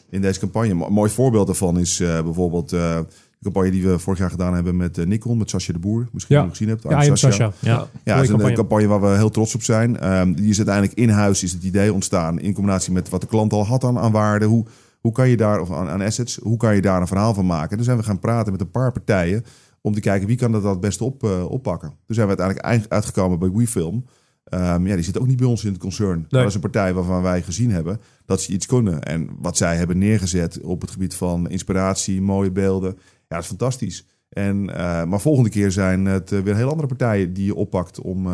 B: in deze campagne? Een mooi voorbeeld daarvan is bijvoorbeeld De campagne die we vorig jaar gedaan hebben met Nikon, met Sascha de Boer. Misschien
A: Ja.
B: nog gezien hebt.
A: Ja,
B: Sascha.
A: Sascha.
C: Ja.
A: Ja,
B: is een
A: campagne.
B: eh, campagne waar we heel trots op zijn. Ehm, die is uiteindelijk in-huis is het idee ontstaan. In combinatie met wat de klant al had aan, aan waarde. Hoe, hoe kan je daar, of aan, aan assets, hoe kan je daar een verhaal van maken? Dus zijn we gaan praten met een paar partijen. Om te kijken wie kan dat het beste op, eh, oppakken. Toen zijn we uiteindelijk eind- uitgekomen bij WeFilm. Ehm, ja, die zit ook niet bij ons in het concern. Dat is een partij waarvan wij gezien hebben dat ze iets kunnen. En wat zij hebben neergezet op het gebied van inspiratie, mooie beelden. Ja, dat is fantastisch. En, eh, maar volgende keer zijn het eh, weer heel andere partijen die je oppakt om,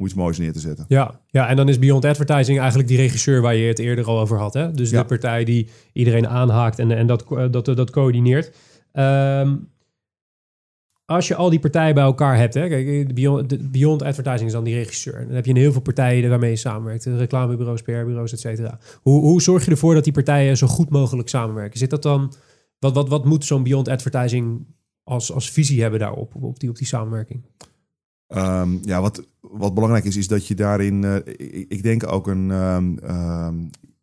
B: om iets moois neer te zetten.
A: Ja, ja, en dan is Beyond Advertising eigenlijk die regisseur waar je het eerder al over had. Hè? Dus
B: Ja.
A: de partij die iedereen aanhaakt en, en dat, co- dat, dat coördineert. Ehm, als je al die partijen bij elkaar hebt, hè, kijk, de Beyond, de Beyond Advertising is dan die regisseur. Dan heb je heel veel partijen waarmee je samenwerkt, reclamebureaus, PR-bureaus, et cetera. Hoe, hoe zorg je ervoor dat die partijen zo goed mogelijk samenwerken? Zit dat dan, wat, wat, wat moet zo'n Beyond Advertising als, als visie hebben daarop, op die, op die samenwerking?
B: Ehm, ja, wat, wat belangrijk is, is dat je daarin, eh, ik, denk ook een, ehm, ehm,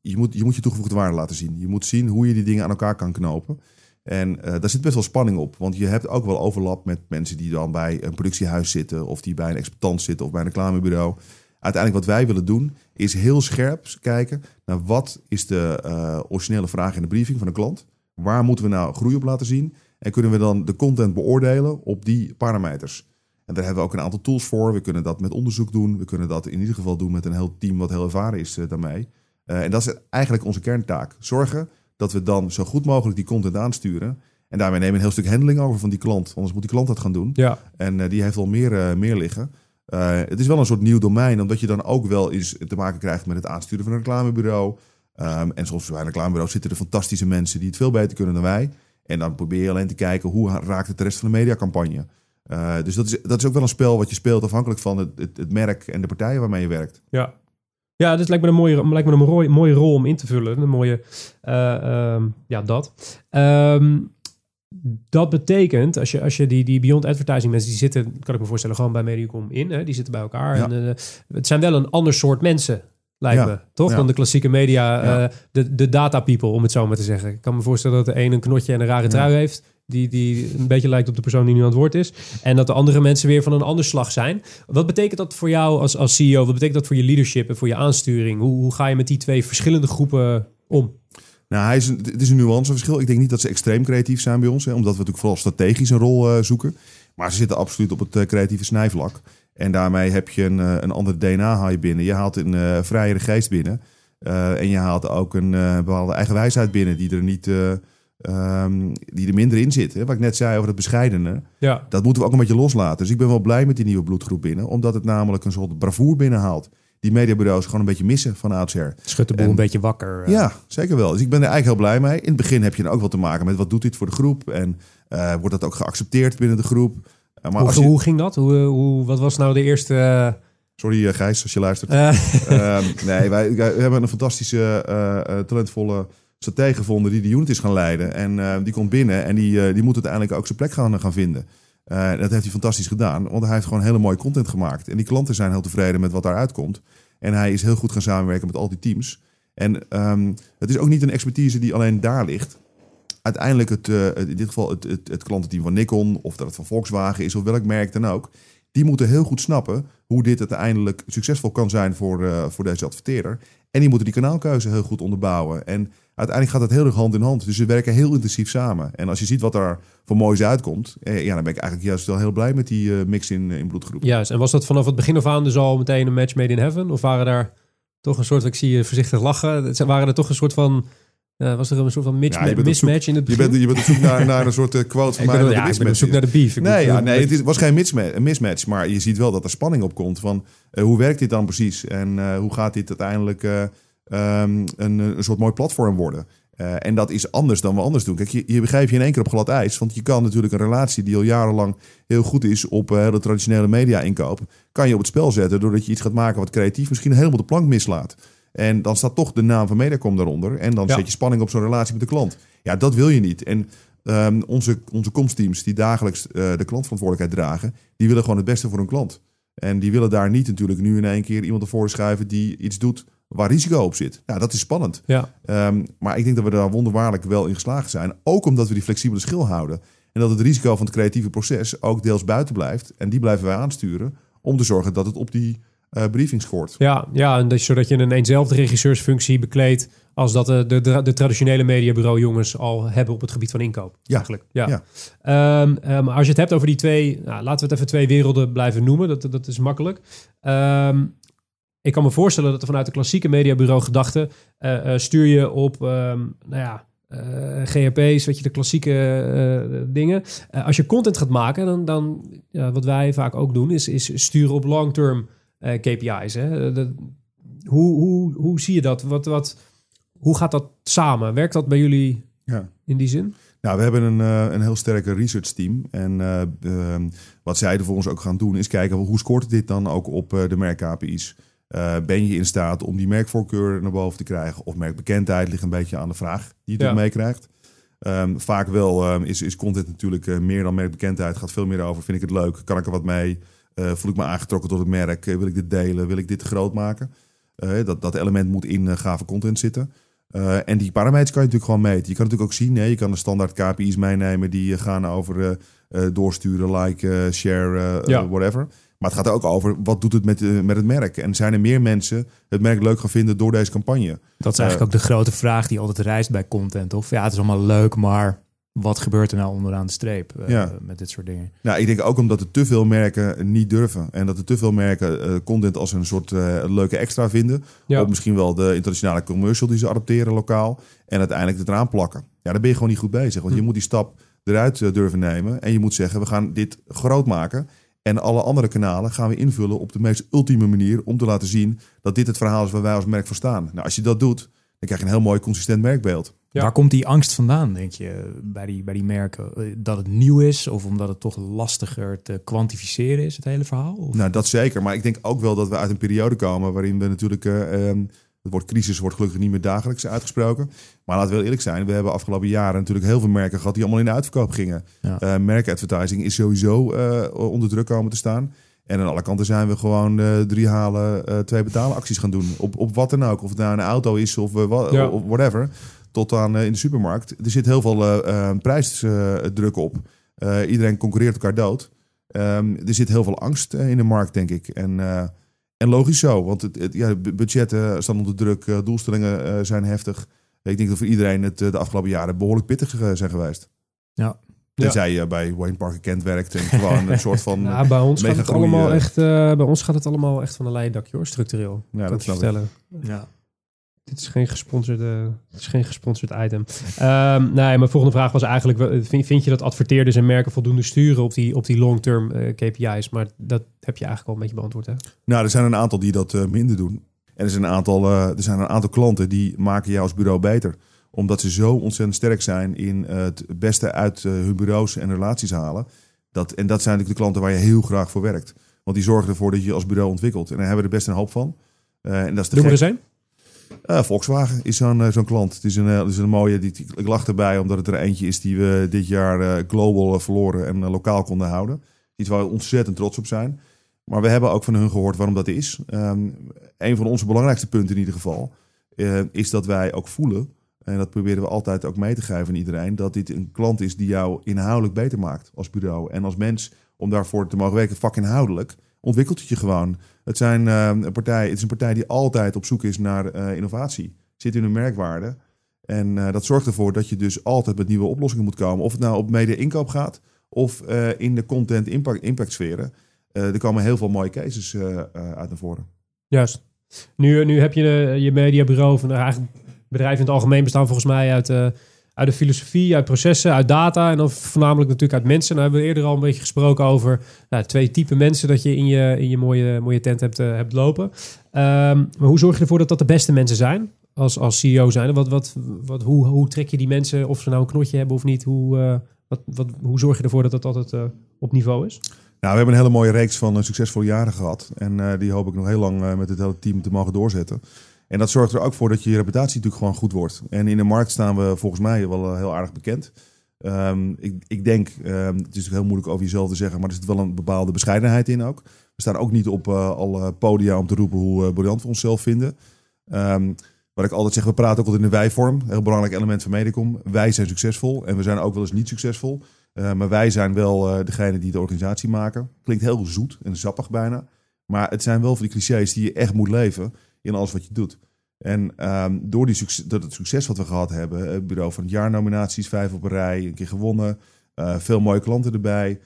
B: je, moet, je moet je toegevoegde waarde laten zien. Je moet zien hoe je die dingen aan elkaar kan knopen. En eh, daar zit best wel spanning op, want je hebt ook wel overlap met mensen die dan bij een productiehuis zitten, of die bij een exploitant zitten, of bij een reclamebureau. Uiteindelijk wat wij willen doen, is heel scherp kijken naar wat is de eh, originele vraag in de briefing van de klant. Waar moeten we nou groei op laten zien? En kunnen we dan de content beoordelen op die parameters? En daar hebben we ook een aantal tools voor. We kunnen dat met onderzoek doen. We kunnen dat in ieder geval doen met een heel team wat heel ervaren is eh, daarmee. Eh, en dat is eigenlijk onze kerntaak. Zorgen dat we dan zo goed mogelijk die content aansturen. En daarmee nemen we een heel stuk handling over van die klant. Anders moet die klant dat gaan doen.
A: Ja,
B: En eh, die heeft wel meer, meer liggen. Het is wel een soort nieuw domein, omdat je dan ook wel eens te maken krijgt met het aansturen van een reclamebureau. Ehm, en soms bij een reclamebureau zitten er fantastische mensen die het veel beter kunnen dan wij. En dan probeer je alleen te kijken hoe raakt het de rest van de mediacampagne. Eh, dus dat is, dat is ook wel een spel wat je speelt afhankelijk van het, het, het merk en de partijen waarmee je werkt.
A: Ja. Ja, dit lijkt me een mooie, lijkt me een mooie, mooie rol om in te vullen. Een mooie, eh, ehm, ja, dat. Ehm, dat betekent, als je, als je die, die Beyond Advertising mensen, die zitten, kan ik me voorstellen, gewoon bij Mediacom in. Hè? Die zitten bij elkaar.
B: Ja.
A: En, eh, het zijn wel een ander soort mensen, lijkt
B: Ja.
A: me. Toch?
B: Ja.
A: Dan de klassieke media, de, de data people, om het zo maar te zeggen. Ik kan me voorstellen dat de een een knotje en een rare trui heeft. Die, die een beetje lijkt op de persoon die nu aan het woord is. En dat de andere mensen weer van een ander slag zijn. Wat betekent dat voor jou als, als CEO? Wat betekent dat voor je leadership en voor je aansturing? Hoe, hoe ga je met die twee verschillende groepen om?
B: Nou, hij is het is een nuanceverschil. Ik denk niet dat ze extreem creatief zijn bij ons, hè, omdat we natuurlijk vooral strategisch een rol eh, zoeken. Maar ze zitten absoluut op het eh, creatieve snijvlak. En daarmee heb je een, eh, een ander DNA binnen. Je haalt een vrijere geest binnen. En je haalt ook een bepaalde eigen wijsheid binnen die er niet. Eh, ehm, die er minder in zit. Hè? Wat ik net zei over het bescheidene.
A: Ja,
B: Dat moeten we ook een beetje loslaten. Dus ik ben wel blij met die nieuwe bloedgroep binnen. Omdat het namelijk een soort bravoer binnenhaalt. Die mediabureaus gewoon een beetje missen van oudsher.
A: schudt de boel
B: En-
A: een beetje wakker. eh.
B: Ja, zeker wel. Dus ik ben er eigenlijk heel blij mee. In het begin heb je dan ook wel te maken met wat doet dit voor de groep. En eh, wordt dat ook geaccepteerd binnen de groep. Eh, maar
A: Hoe,
B: je,
A: hoe ging dat? Hoe, hoe, wat was nou de eerste...
B: sorry Gijs, als je luistert.
A: eh,
B: Ehm, nee, wij, wij hebben een fantastische, talentvolle stratege gevonden die de unit is gaan leiden. En eh, die komt binnen en die, eh, die moet uiteindelijk ook zijn plek gaan, gaan vinden. Eh, dat heeft hij fantastisch gedaan, want hij heeft gewoon hele mooie content gemaakt. En die klanten zijn heel tevreden met wat daaruit komt. En hij is heel goed gaan samenwerken met al die teams. En ehm, het is ook niet een expertise die alleen daar ligt. Uiteindelijk, het, in dit geval het, het, klantenteam van Nikon, of dat het van Volkswagen is, of welk merk dan ook. Die moeten heel goed snappen hoe dit uiteindelijk succesvol kan zijn voor, voor deze adverteerder. En die moeten die kanaalkeuze heel goed onderbouwen. En uiteindelijk gaat het heel erg hand in hand. Dus ze werken heel intensief samen. En als je ziet wat daar voor moois uitkomt, eh, ja, dan ben ik eigenlijk juist wel heel blij met die eh, mix in, in bloedgroep.
A: Juist. En was dat vanaf het begin af aan dus al meteen een match made in heaven? Of waren daar toch een soort, ik zie je voorzichtig lachen, Het waren er toch een soort van, eh, was er een soort van
B: Ja, op zoek-
A: mismatch in het
B: Je
A: begin?
B: bent, je bent op zoek naar, naar een soort eh, quote van mij.
A: ja, ik ben op
B: mismatch
A: zoek naar de beef. Ik
B: Nee, ja, nee het is, was geen mismatch, een mismatch, maar je ziet wel dat er spanning op komt van eh, hoe werkt dit dan precies en eh, hoe gaat dit uiteindelijk eh, ehm, een, een soort mooi platform worden. Eh, en dat is anders dan we anders doen. Kijk, je, je begrijpt je in één keer op glad ijs, want je kan natuurlijk een relatie die al jarenlang heel goed is op eh, hele traditionele media inkoop, kan je op het spel zetten doordat je iets gaat maken wat creatief misschien helemaal de plank mislaat. En dan staat toch de naam van Mediacom daaronder. En dan
A: Ja.
B: zet je spanning op zo'n relatie met de klant. Ja, dat wil je niet. En ehm, onze, onze komsteams die dagelijks eh, de klantverantwoordelijkheid dragen, die willen gewoon het beste voor hun klant. En die willen daar niet natuurlijk nu in één keer iemand ervoor schuiven die iets doet waar risico op zit. Ja, dat is spannend.
A: Ja,
B: Ehm, maar ik denk dat we daar wonderbaarlijk wel in geslaagd zijn. Ook omdat we die flexibele schil houden. En dat het risico van het creatieve proces ook deels buiten blijft. En die blijven wij aansturen om te zorgen dat het op die uh, briefing scoort.
A: Ja, ja en dat, zodat je een eenzelfde regisseursfunctie bekleedt als dat de, de, de, traditionele mediabureau jongens al hebben op het gebied van inkoop.
B: Ja.
A: Eigenlijk. Ja. ja. Um, als je het hebt over die twee, nou, laten we het even twee werelden blijven noemen. Dat, dat is makkelijk. Um, ik kan me voorstellen dat er vanuit de klassieke mediabureau gedachte uh, uh, stuur je op, um, nou ja, uh, GHP's, weet je, de klassieke dingen. als je content gaat maken, dan, dan ja, wat wij vaak ook doen, is, is sturen op long-term KPI's. Hè? De, hoe, hoe, hoe zie je dat? Wat, wat, hoe gaat dat samen? Werkt dat bij jullie ja. in die zin?
B: Nou, we hebben een, een heel sterke research team. En uh, wat zij er voor ons ook gaan doen, is kijken hoe scoort dit dan ook op de merk KPI's. ben je in staat om die merkvoorkeur naar boven te krijgen? Of merkbekendheid ligt een beetje aan de vraag die je ja. meekrijgt. Um, vaak wel um, is, is content natuurlijk meer dan merkbekendheid. Gaat veel meer over, vind ik het leuk? Kan ik er wat mee? voel ik me aangetrokken tot het merk? wil ik dit delen? Wil ik dit groot maken? dat, dat element moet in gave content zitten. En die parameters kan je natuurlijk gewoon meten. Je kan natuurlijk ook zien, nee, je kan de standaard KPI's meenemen die gaan over doorsturen, like, share, ja. whatever. Maar het gaat ook over wat doet het met, met het merk. En zijn er meer mensen het merk leuk gaan vinden door deze campagne?
C: Dat is eigenlijk ook de grote vraag die altijd reist bij content. Of ja, het is allemaal leuk, maar wat gebeurt er nou onderaan de streep uh, ja. met dit soort dingen?
B: Nou, ik denk ook omdat er te veel merken niet durven. En dat er te veel merken uh, content als een soort uh, leuke extra vinden. Ja. Of misschien wel de internationale commercial die ze adapteren lokaal. En uiteindelijk het eraan plakken. Ja, dan ben je gewoon niet goed bezig. Want hm. je moet die stap eruit durven nemen. En je moet zeggen, we gaan dit groot maken. En alle andere kanalen gaan we invullen op de meest ultieme manier... om te laten zien dat dit het verhaal is waar wij als merk voor staan. Nou, als je dat doet, dan krijg je een heel mooi consistent merkbeeld.
C: Waar komt die angst vandaan, denk je, bij die, bij die merken? Eh, dat het nieuw is of omdat het toch lastiger te kwantificeren is, het hele verhaal? Of?
B: Nou, dat zeker. Maar ik denk ook wel dat we uit een periode komen waarin we natuurlijk... Uh, het woord crisis wordt gelukkig niet meer dagelijks uitgesproken. Maar laten we wel eerlijk zijn, we hebben afgelopen jaren natuurlijk heel veel merken gehad die allemaal in de uitverkoop gingen. Ja. Uh, merkadvertising is sowieso uh, onder druk komen te staan. En aan alle kanten zijn we gewoon uh, drie halen, twee betalen acties gaan doen. Op, op wat dan ook. Of het nou een auto is of, wat, ja. of whatever tot aan eh, in de supermarkt. Er zit heel veel eh, eh, prijsdruk op. iedereen concurreert elkaar dood. Ehm, er zit heel veel angst in de markt, denk ik. En, en logisch zo, want het, het, ja, budgetten staan onder druk, doelstellingen zijn heftig. Ik denk dat voor iedereen het de afgelopen jaren behoorlijk pittig zijn geweest.
C: Ja.
B: Tenzij je bij Wayne Parker Kent werkt en gewoon een soort van.
A: Ja, bij ons gaat het allemaal echt. Uh, bij ons gaat het allemaal echt van een leien dakje hoor, structureel. Ja, dat kan vertellen. Ja. Dit is geen gesponsorde, dit is geen gesponsord item. Um, nee, mijn volgende vraag was eigenlijk: vind, vind, je dat adverteerders en merken voldoende sturen op die, op die long-term uh, eh, KPI's? Maar dat heb je eigenlijk al een beetje beantwoord. Hè?
B: Nou, er zijn een aantal die dat uh, minder doen. En er zijn, een aantal, uh, er zijn een aantal klanten die maken jou als bureau beter. Omdat ze zo ontzettend sterk zijn in het beste uit hun bureaus en relaties halen. Dat, en dat zijn natuurlijk de klanten waar je heel graag voor werkt. Want die zorgen ervoor dat je als bureau ontwikkelt. En daar hebben we er best een hoop van.
A: en dat is de Doe maar eens een.
B: Uh, Volkswagen is zo'n zo'n klant. Het is een, uh, is een mooie. Die, ik lach erbij omdat het er eentje is die we dit jaar global verloren en lokaal konden houden. Iets waar we ontzettend trots op zijn. Maar we hebben ook van hun gehoord waarom dat is. Um, een van onze belangrijkste punten in ieder geval is dat wij ook voelen. En dat proberen we altijd ook mee te geven aan iedereen. Dat dit een klant is die jou inhoudelijk beter maakt als bureau. En als mens om daarvoor te mogen werken, vakinhoudelijk ontwikkelt het je gewoon. Het, zijn, uh, een partij, het is een partij die altijd op zoek is naar uh, innovatie. Zit in hun merkwaarde. En uh, dat zorgt ervoor dat je dus altijd met nieuwe oplossingen moet komen. Of het nou op mede-inkoop gaat of in de content impact, impact sferen. er komen heel veel mooie cases uit naar voren.
A: Juist. Nu, nu heb je je mediabureau van eigenlijk bedrijven in het algemeen bestaan volgens mij uit uit de filosofie, uit processen, uit data en dan voornamelijk natuurlijk uit mensen. Nou hebben we eerder al een beetje gesproken over nou, twee typen mensen dat je in je, in je mooie, mooie tent hebt, uh, hebt lopen. Um, maar hoe zorg je ervoor dat dat de beste mensen zijn als, als CEO zijn? Wat, wat, wat, hoe, hoe trek je die mensen, of ze nou een knotje hebben of niet? Hoe, uh, wat, wat, hoe zorg je ervoor dat dat altijd uh, op niveau is?
B: Nou, we hebben een hele mooie reeks van succesvolle jaren gehad. En die hoop ik nog heel lang met het hele team te mogen doorzetten. En dat zorgt er ook voor dat je reputatie natuurlijk gewoon goed wordt. En in de markt staan we volgens mij wel eh, heel aardig bekend. Um, ik, ik, denk, um, het is natuurlijk heel moeilijk over jezelf te zeggen, maar er zit wel een bepaalde bescheidenheid in ook. We staan ook niet op uh, alle podia om te roepen hoe uh, briljant we onszelf vinden. Um, wat ik altijd zeg, we praten ook altijd in de wij-vorm. Heel belangrijk element van Medicom. Wij zijn succesvol en we zijn ook wel eens niet succesvol. Maar wij zijn wel degene die de organisatie maken. Klinkt heel zoet en sappig bijna. Maar het zijn wel van die clichés die je echt moet leven in alles wat je doet. En um, door, die succes, door het succes wat we gehad hebben, het bureau van het jaar nominaties, vijf op een rij, een keer gewonnen, uh, veel mooie klanten erbij.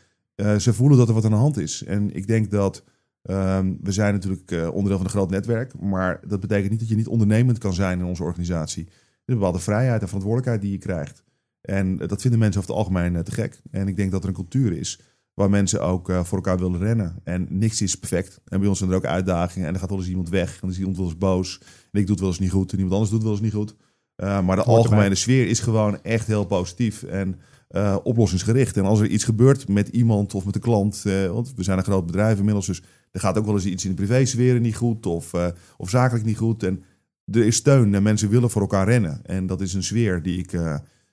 B: ze voelen dat er wat aan de hand is. En ik denk dat um, we zijn natuurlijk onderdeel van een groot netwerk, maar dat betekent niet dat je niet ondernemend kan zijn in onze organisatie. Er is een bepaalde vrijheid en verantwoordelijkheid die je krijgt. En dat vinden mensen over het algemeen eh, te gek. En ik denk dat er een cultuur is waar mensen ook eh, voor elkaar willen rennen. En niks is perfect. En bij ons zijn er ook uitdagingen. En er gaat wel eens iemand weg. En dan is iemand wel eens boos. En ik doe het wel eens niet goed. En iemand anders doet het wel eens niet goed. Uh, maar de algemene sfeer is gewoon echt heel positief. En uh, oplossingsgericht. En als er iets gebeurt met iemand of met de klant. want we zijn een groot bedrijf inmiddels. Dus er gaat ook wel eens iets in de privésfeer niet goed. Of, of zakelijk niet goed. En er is steun. En mensen willen voor elkaar rennen. En dat is een sfeer die ik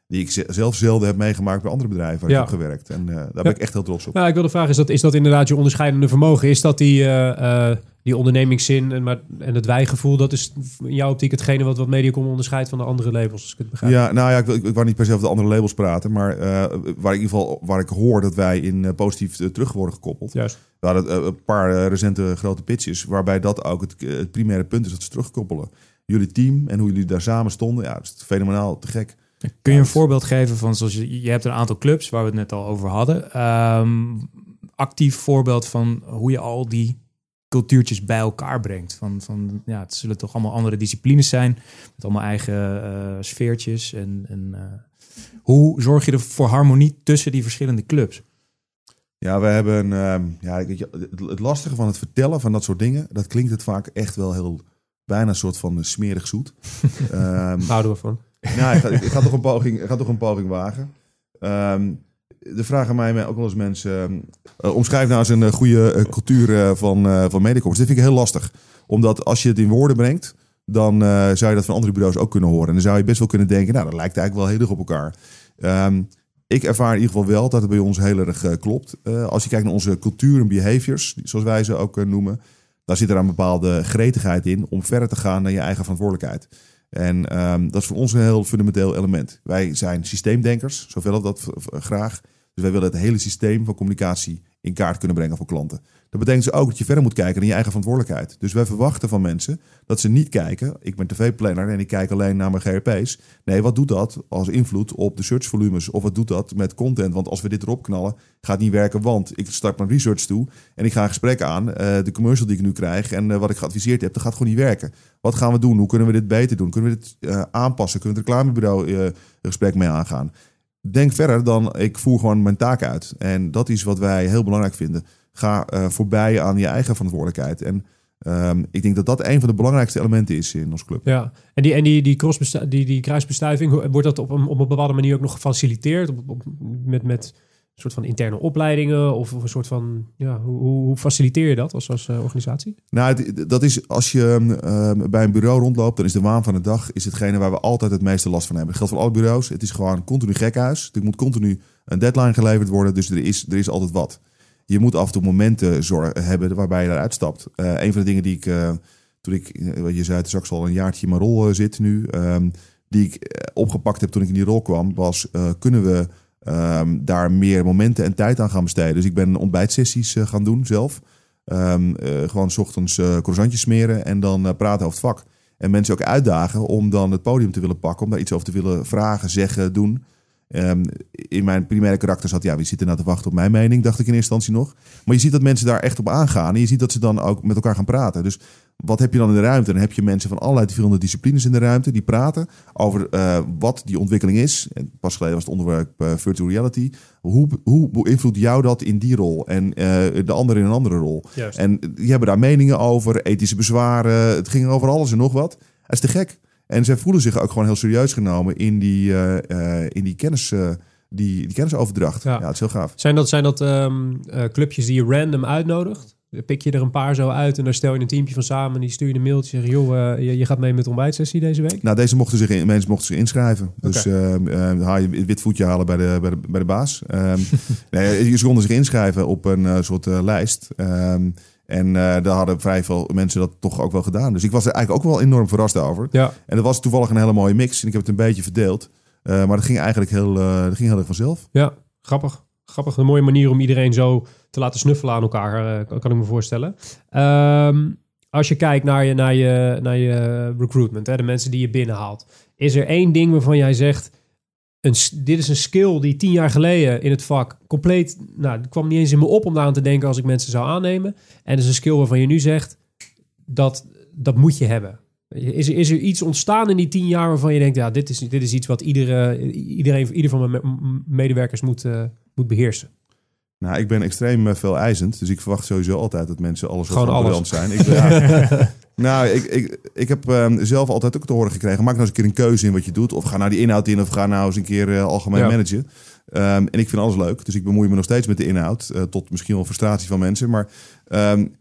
B: die ik zelf zelden heb meegemaakt bij andere bedrijven waar ik heb gewerkt. En uh, daar ben ik echt heel trots op.
A: Nou, ik wilde vragen, is dat, is dat inderdaad je onderscheidende vermogen? Is dat die, uh, die ondernemingszin en, maar, en het wijgevoel, dat is in jouw optiek hetgene wat, wat Mediacom onderscheidt van de andere labels, als ik het begrijp?
B: Ja, nou ja, ik, ik, ik wou niet per se over de andere labels praten, maar waar ik in ieder geval waar ik hoor dat wij in positief terug worden gekoppeld.
A: Juist.
B: We hadden een paar recente grote pitches, waarbij dat ook het, het primaire punt is dat ze terugkoppelen. Jullie team en hoe jullie daar samen stonden, ja, dat is fenomenaal te gek.
C: Kun je een voorbeeld geven van, zoals je, je hebt een aantal clubs waar we het net al over hadden. Um, actief voorbeeld van hoe je al die cultuurtjes bij elkaar brengt. Van, van, ja, het zullen toch allemaal andere disciplines zijn, met allemaal eigen uh, sfeertjes. En, en uh, hoe zorg je er voor harmonie tussen die verschillende clubs?
B: Ja, we hebben, uh, ja, het lastige van het vertellen van dat soort dingen, dat klinkt het vaak echt wel heel, bijna een soort van smerig zoet.
A: um, Houden we van.
B: Nou, ik ga, toch, een poging, ik toch een poging wagen. Um, de vragen mij ook wel eens mensen... Uh, omschrijf nou eens een uh, goede uh, cultuur van, van Medicoms. Dit vind ik heel lastig. Omdat als je het in woorden brengt... dan zou je dat van andere bureaus ook kunnen horen. En dan zou je best wel kunnen denken... nou, dat lijkt eigenlijk wel heel erg op elkaar. Um, ik ervaar in ieder geval wel dat het bij ons heel erg klopt. als je kijkt naar onze cultuur en behaviors... zoals wij ze ook noemen... daar zit er een bepaalde gretigheid in... om verder te gaan naar je eigen verantwoordelijkheid. En um, dat is voor ons een heel fundamenteel element. Wij zijn systeemdenkers, zoveel dat graag. Dus wij willen het hele systeem van communicatie in kaart kunnen brengen voor klanten. Dat betekent dus ook dat je verder moet kijken naar je eigen verantwoordelijkheid. Dus wij verwachten van mensen dat ze niet kijken, ik ben tv-planner en ik kijk alleen naar mijn GRP's. Nee, wat doet dat als invloed op de searchvolumes? Of wat doet dat met content? Want als we dit erop knallen, gaat het niet werken. Want ik start mijn research toe en ik ga een gesprek aan. Uh, de commercial die ik nu krijg en uh, wat ik geadviseerd heb, dat gaat gewoon niet werken. Wat gaan we doen? Hoe kunnen we dit beter doen? Kunnen we dit uh, aanpassen? Kunnen we het reclamebureau een gesprek mee aangaan? Denk verder dan ik voer gewoon mijn taak uit. En dat is wat wij heel belangrijk vinden. Ga uh, voorbij aan je eigen verantwoordelijkheid. En um, ik denk dat dat een van de belangrijkste elementen is in ons club.
A: Ja, en die, en die, die, die, die kruisbestuiving, wordt dat op een, op een bepaalde manier ook nog gefaciliteerd? Op, op, met, met soort van interne opleidingen of, een soort van, ja, hoe, hoe, faciliteer je dat als, als uh, organisatie?
B: Nou, dat is als je uh, bij een bureau rondloopt, dan is de waan van de dag is hetgene waar we altijd het meeste last van hebben. Dat geldt voor alle bureaus. Het is gewoon continu gekhuis. Er moet continu een deadline geleverd worden, dus er is, er is altijd wat. Je moet af en toe momenten zorgen, hebben waarbij je eruit stapt. Uh, een van de dingen die ik, uh, toen ik, je zei het straks al een jaartje in mijn rol zit nu, um, die ik opgepakt heb toen ik in die rol kwam, was kunnen we um, daar meer momenten en tijd aan gaan besteden. Dus ik ben ontbijtsessies uh, gaan doen zelf. Uh, gewoon s ochtends uh, croissantjes smeren en dan praten over het vak. En mensen ook uitdagen om dan het podium te willen pakken, om daar iets over te willen vragen, zeggen, doen. Um, in mijn primaire karakter zat, ja, wie zit er nou te wachten op mijn mening, dacht ik in eerste instantie nog. Maar je ziet dat mensen daar echt op aangaan en je ziet dat ze dan ook met elkaar gaan praten. Dus wat heb je dan in de ruimte? Dan heb je mensen van allerlei verschillende disciplines in de ruimte die praten over uh, wat die ontwikkeling is. En pas geleden was het onderwerp uh, virtual reality. Hoe, hoe beïnvloedt jou dat in die rol en uh, de andere in een andere rol?
A: Juist.
B: En die hebben daar meningen over, ethische bezwaren. Het ging over alles en nog wat. Dat is te gek. En zij voelen zich ook gewoon heel serieus genomen in die, in die kennis die, die kennisoverdracht. Ja. ja, het is heel gaaf.
A: Zijn dat, zijn dat um, uh, clubjes die je random uitnodigt? Pik je er een paar zo uit en dan stel je een teampje van samen en die stuur je een mailtje. Zeg, joh, uh, je, je, gaat mee met de ontbijtsessie deze week?
B: Nou, deze mochten zich in, mensen mochten zich inschrijven. Dus uh, uh, haal je wit voetje halen bij de, bij de, bij de baas. Um, nee, ze konden zich inschrijven op een soort lijst. Um, en daar hadden vrij veel mensen dat toch ook wel gedaan. Dus ik was er eigenlijk ook wel enorm verrast over.
A: Ja.
B: En dat was toevallig een hele mooie mix. En ik heb het een beetje verdeeld. maar dat ging eigenlijk heel, dat ging heel erg vanzelf.
A: Ja, grappig. grappig, een mooie manier om iedereen zo te laten snuffelen aan elkaar, uh, kan ik me voorstellen. Um, als je kijkt naar je, naar je, naar je recruitment, hè, de mensen die je binnenhaalt, is er één ding waarvan jij zegt: een, dit is een skill die tien jaar geleden in het vak compleet, nou, kwam niet eens in me op om daar aan te denken als ik mensen zou aannemen. En het is een skill waarvan je nu zegt: dat, dat moet je hebben. Is er, is er iets ontstaan in die tien jaar waarvan je denkt, ja, dit is, dit is iets wat iedere, iedereen, ieder van mijn medewerkers moet, uh, moet beheersen?
B: Nou, ik ben extreem uh, veel eisend, dus ik verwacht sowieso altijd dat mensen alles
A: Gewoon alles.
B: zijn. Ik, ja, nou, ik, ik, ik heb um, zelf altijd ook te horen gekregen, maak nou eens een keer een keuze in wat je doet, of ga naar die inhoud in, of ga nou eens een keer uh, algemeen ja. managen. Um, en ik vind alles leuk, dus ik bemoei me nog steeds met de inhoud, uh, tot misschien wel frustratie van mensen, maar um,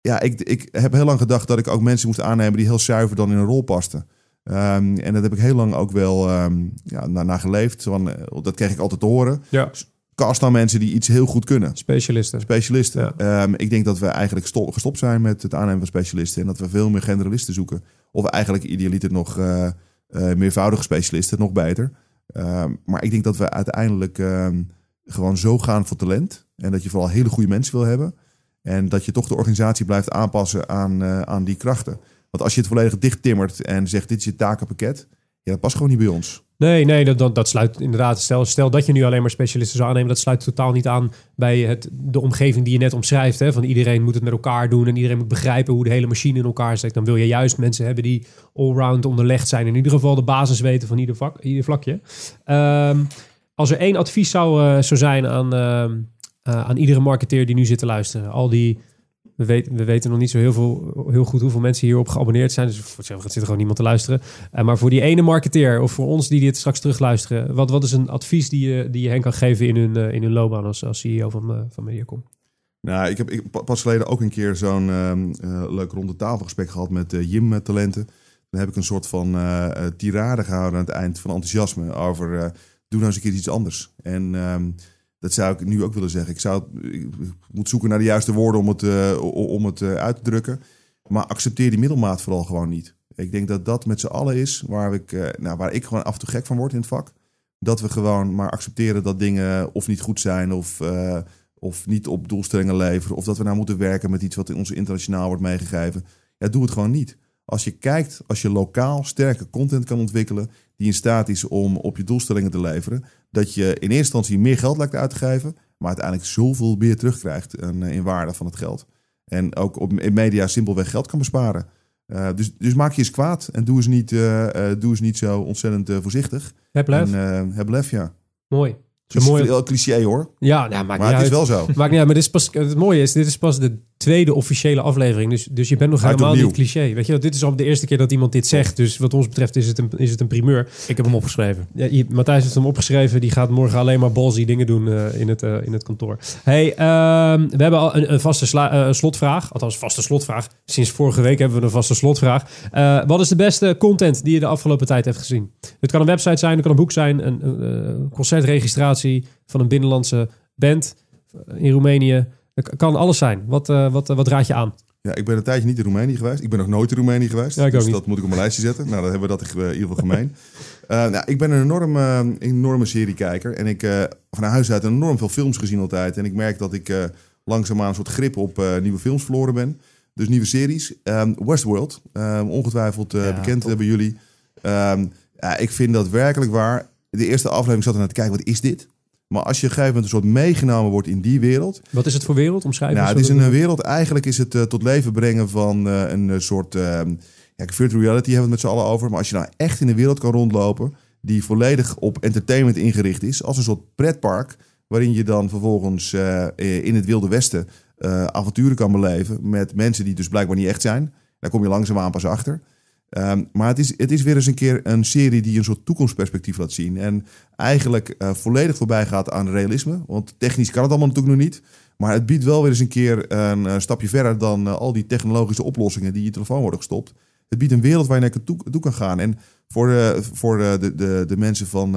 B: ja, ik, ik heb heel lang gedacht dat ik ook mensen moest aannemen die heel zuiver dan in een rol pasten. Um, en dat heb ik heel lang ook wel um, ja, naar, naar geleefd. Want, dat kreeg ik altijd te horen.
A: Ja.
B: Cast dan mensen die iets heel goed kunnen.
A: Specialisten.
B: Specialisten. Ja. Um, ik denk dat we eigenlijk stop, gestopt zijn met het aannemen van specialisten. En dat we veel meer generalisten zoeken. Of eigenlijk idealiter nog uh, uh, meervoudige specialisten, nog beter. maar ik denk dat we uiteindelijk gewoon zo gaan voor talent. En dat je vooral hele goede mensen wil hebben. En dat je toch de organisatie blijft aanpassen aan, uh, aan die krachten. Want als je het volledig dicht timmert en zegt dit is je takenpakket, ja, dat past gewoon niet bij ons.
A: Nee, nee, dat, dat, sluit inderdaad. Stel, stel dat je nu alleen maar specialisten zou aannemen, dat sluit totaal niet aan bij het, de omgeving die je net omschrijft. Hè? Van iedereen moet het met elkaar doen en iedereen moet begrijpen hoe de hele machine in elkaar zit. Dan wil je juist mensen hebben die allround onderlegd zijn. In ieder geval de basis weten van ieder, vak, ieder vlakje. Um, als er één advies zou, uh, zijn aan, uh, uh, aan iedere marketeer die nu zit te luisteren. Al die, we, weten, we weten nog niet zo heel, veel, heel goed hoeveel mensen hierop geabonneerd zijn. Dus voor zit er gewoon niemand te luisteren. Uh, maar voor die ene marketeer of voor ons die dit straks terugluisteren. Wat, wat is een advies die je, die je hen kan geven in hun, uh, in hun loopbaan als, als CEO van, van Mediacom?
B: Nou, ik heb ik, pas geleden ook een keer zo'n leuk ronde tafelgesprek gehad met Jim Talenten. Dan heb ik een soort van tirade gehouden aan het eind van enthousiasme over doe nou eens een keer iets anders. En ehm, dat zou ik nu ook willen zeggen. Ik, zou, ik moet zoeken naar de juiste woorden om het, uh, om het uh, uit te drukken. Maar accepteer die middelmaat vooral gewoon niet. Ik denk dat dat met z'n allen is waar ik, uh, nou, waar ik gewoon af en toe gek van word in het vak. Dat we gewoon maar accepteren dat dingen of niet goed zijn of, of niet op doelstellingen leveren. Of dat we nou moeten werken met iets wat in ons internationaal wordt meegegeven. Ja, doe het gewoon niet. Als je kijkt, als je lokaal sterke content kan ontwikkelen die in staat is om op je doelstellingen te leveren, dat je in eerste instantie meer geld lijkt uit te geven, maar uiteindelijk zoveel meer terugkrijgt in, in waarde van het geld. En ook op, in media simpelweg geld kan besparen. Uh, dus, dus maak je eens kwaad en doe eens niet, uh, uh, doe eens niet zo ontzettend voorzichtig.
A: Heb lef.
B: En, heb lef, ja.
A: Mooi.
B: Het is een mooi... cliché hoor.
A: Ja, nou, maakt
B: maar het is wel zo.
A: Maakt niet uit, maar dit is pas, het mooie is, dit is pas de tweede officiële aflevering. Dus, dus je bent nog helemaal niet cliché. Weet je, dit is al de eerste keer dat iemand dit zegt. Dus wat ons betreft is het een, is het een primeur.
C: Ik heb hem opgeschreven.
A: Ja, je, Matthijs heeft hem opgeschreven. Die gaat morgen alleen maar ballsy dingen doen uh, in, het, uh, in het kantoor. Hey, uh, we hebben al een, een vaste uh, slotvraag. Althans, vaste slotvraag. Sinds vorige week hebben we een vaste slotvraag. wat is de beste content die je de afgelopen tijd hebt gezien? Het kan een website zijn, het kan een boek zijn, een, een concertregistratie van een binnenlandse band in Roemenië. Kan alles zijn. Wat, uh, wat, wat raad je aan?
B: Ja, ik ben een tijdje niet in Roemenië geweest. Ik ben nog nooit in Roemenië geweest.
A: Ja,
B: dus
A: niet.
B: dat moet ik op mijn lijstje zetten. Nou, dan hebben we dat in ieder geval gemeen. uh, nou, ik ben een enorme, enorme seriekijker. En ik uh, van huis uit enorm veel films gezien altijd. En ik merk dat ik uh, langzaamaan een soort grip op nieuwe films verloren ben. Dus nieuwe series. Um, Westworld, um, ongetwijfeld ja, bekend bij jullie. Um, ja, ik vind dat werkelijk waar. De eerste aflevering zat er naar te kijken, wat is dit? Maar als je op een gegeven moment een soort meegenomen wordt in die wereld.
A: Wat is het voor wereld? Omschrijven?
B: Nou, het is een wereld. Eigenlijk is het uh, tot leven brengen van uh, een soort. Uh, ja, virtual reality hebben we het met z'n allen over. Maar als je nou echt in de wereld kan rondlopen. die volledig op entertainment ingericht is. als een soort pretpark. waarin je dan vervolgens in het Wilde Westen. avonturen kan beleven. met mensen die dus blijkbaar niet echt zijn. Daar kom je langzaamaan pas achter. Um, maar het is, het is weer eens een keer een serie die een soort toekomstperspectief laat zien. En eigenlijk uh, volledig voorbij gaat aan realisme. Want technisch kan het allemaal natuurlijk nog niet. Maar het biedt wel weer eens een keer een, een stapje verder dan uh, al die technologische oplossingen die in je telefoon worden gestopt. Het biedt een wereld waar je naar toe, kan gaan. En voor de, voor de, de, de mensen van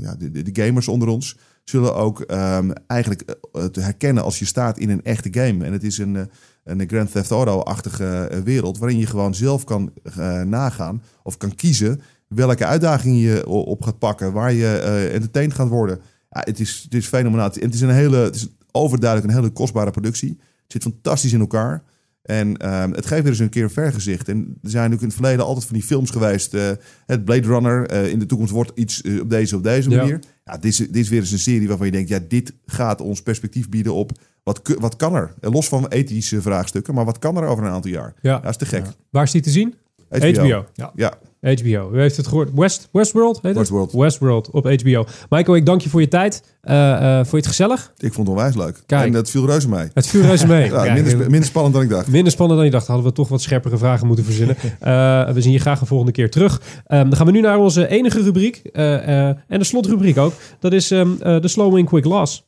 B: ja, de, gamers onder ons zullen ook um, eigenlijk te herkennen als je staat in een echte game. En het is een een Grand Theft Auto-achtige eh, wereld. Waarin je gewoon zelf kan uh, nagaan of kan kiezen welke uitdaging je op gaat pakken. Waar je uh, entertained gaat worden. Ja, het, is, het is fenomenaal. En het is een hele, het is overduidelijk een hele kostbare productie. Het zit fantastisch in elkaar. En ehm, het geeft weer eens een keer een vergezicht. En er zijn natuurlijk in het verleden altijd van die films geweest. eh, het Blade Runner. eh, in de toekomst wordt iets eh, op deze of deze
A: Ja.
B: manier. Ja, dit, is, dit is weer eens een serie waarvan je denkt... ja, dit gaat ons perspectief bieden op... wat, wat kan er? Los van ethische vraagstukken. Maar wat kan er over een aantal jaar?
A: Ja.
B: Dat is te gek.
A: Waar is die te zien?
B: HBO.
A: HBO.
B: Ja,
A: HBO. U heeft het gehoord. West, Westworld heet het?
B: Westworld.
A: Westworld op HBO. Michael, ik dank je voor je tijd. Eh, eh, vond je het gezellig?
B: ik vond het onwijs leuk.
A: Kijk.
B: En dat viel reuze mee.
A: Het viel reuze mee.
B: Ja, minder, sp- minder spannend dan ik dacht.
A: Minder spannend dan je dacht. Hadden we toch wat scherpere vragen moeten verzinnen. Eh, we zien je graag een volgende keer terug. Ehm, dan gaan we nu naar onze enige rubriek. en de slotrubriek ook. Dat is ehm, eh, de Slow Win Quick Loss.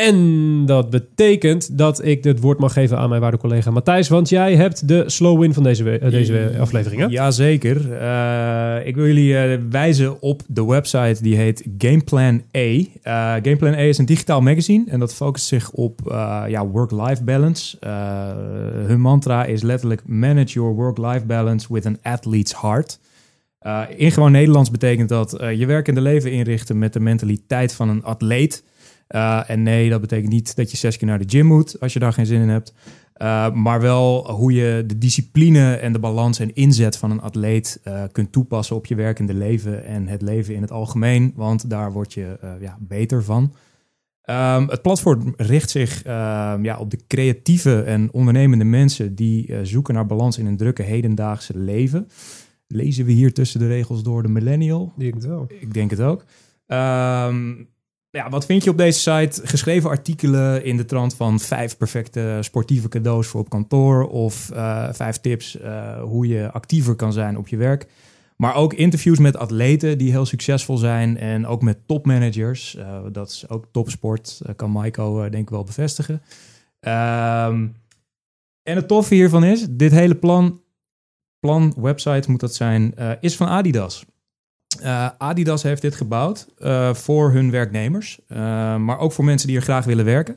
A: En dat betekent dat ik het woord mag geven aan mijn waarde collega Matthijs. Want jij hebt de slow win van deze, we- eh, deze aflevering. Hè?
C: Jazeker. Eh ik wil jullie eh, wijzen op de website die heet Gameplan A. Eh, Gameplan A is een digitaal magazine en dat focust zich op ja, work-life balance. Hun mantra is letterlijk manage your work-life balance with an athlete's heart. In gewoon Nederlands betekent dat je werkende leven inrichten met de mentaliteit van een atleet. Eh, en nee, dat betekent niet dat je zes keer naar de gym moet als je daar geen zin in hebt. Uh, maar wel hoe je de discipline en de balans en inzet van een atleet uh, kunt toepassen op je werkende leven en het leven in het algemeen. Want daar word je ja, beter van. Um, het platform richt zich ja, op de creatieve en ondernemende mensen die eh, zoeken naar balans in een drukke hedendaagse leven. Lezen we hier tussen de regels door de millennial?
A: Ik denk het wel.
C: Ik denk het ook. Um, ja, wat vind je op deze site? Geschreven artikelen in de trant van vijf perfecte sportieve cadeaus voor op kantoor of uh, vijf tips uh, hoe je actiever kan zijn op je werk. Maar ook interviews met atleten die heel succesvol zijn en ook met topmanagers. Uh, dat is ook topsport, kan Maiko denk ik wel bevestigen. Um, en het toffe hiervan is, dit hele plan, plan website moet dat zijn, is van Adidas. Uh, Adidas heeft dit gebouwd uh, voor hun werknemers, uh, maar ook voor mensen die er graag willen werken.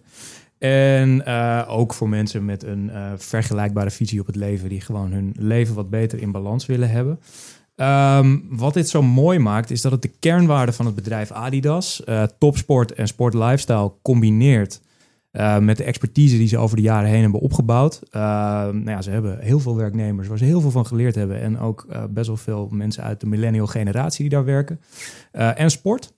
C: En ook voor mensen met een vergelijkbare visie op het leven, die gewoon hun leven wat beter in balans willen hebben. Um, wat dit zo mooi maakt, is dat het de kernwaarden van het bedrijf Adidas, topsport en sportlifestyle, combineert. Uh, met de expertise die ze over de jaren heen hebben opgebouwd. Uh, nou ja, ze hebben heel veel werknemers waar ze heel veel van geleerd hebben. En ook uh, best wel veel mensen uit de millennial generatie die daar werken. en sport.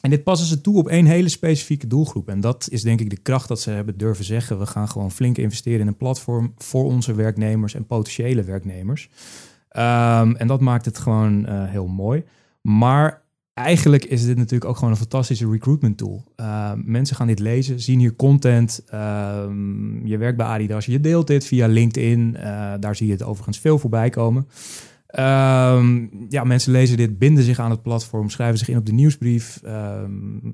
C: En dit passen ze toe op één hele specifieke doelgroep. En dat is denk ik de kracht dat ze hebben durven zeggen. We gaan gewoon flink investeren in een platform voor onze werknemers en potentiële werknemers. Um, en dat maakt het gewoon heel mooi. Maar eigenlijk is dit natuurlijk ook gewoon een fantastische recruitment tool. Uh, mensen gaan dit lezen, zien hier content. Uh, je werkt bij Adidas, je deelt dit via LinkedIn. Uh, daar zie je het overigens veel voorbij komen. ja, mensen lezen dit, binden zich aan het platform, schrijven zich in op de nieuwsbrief,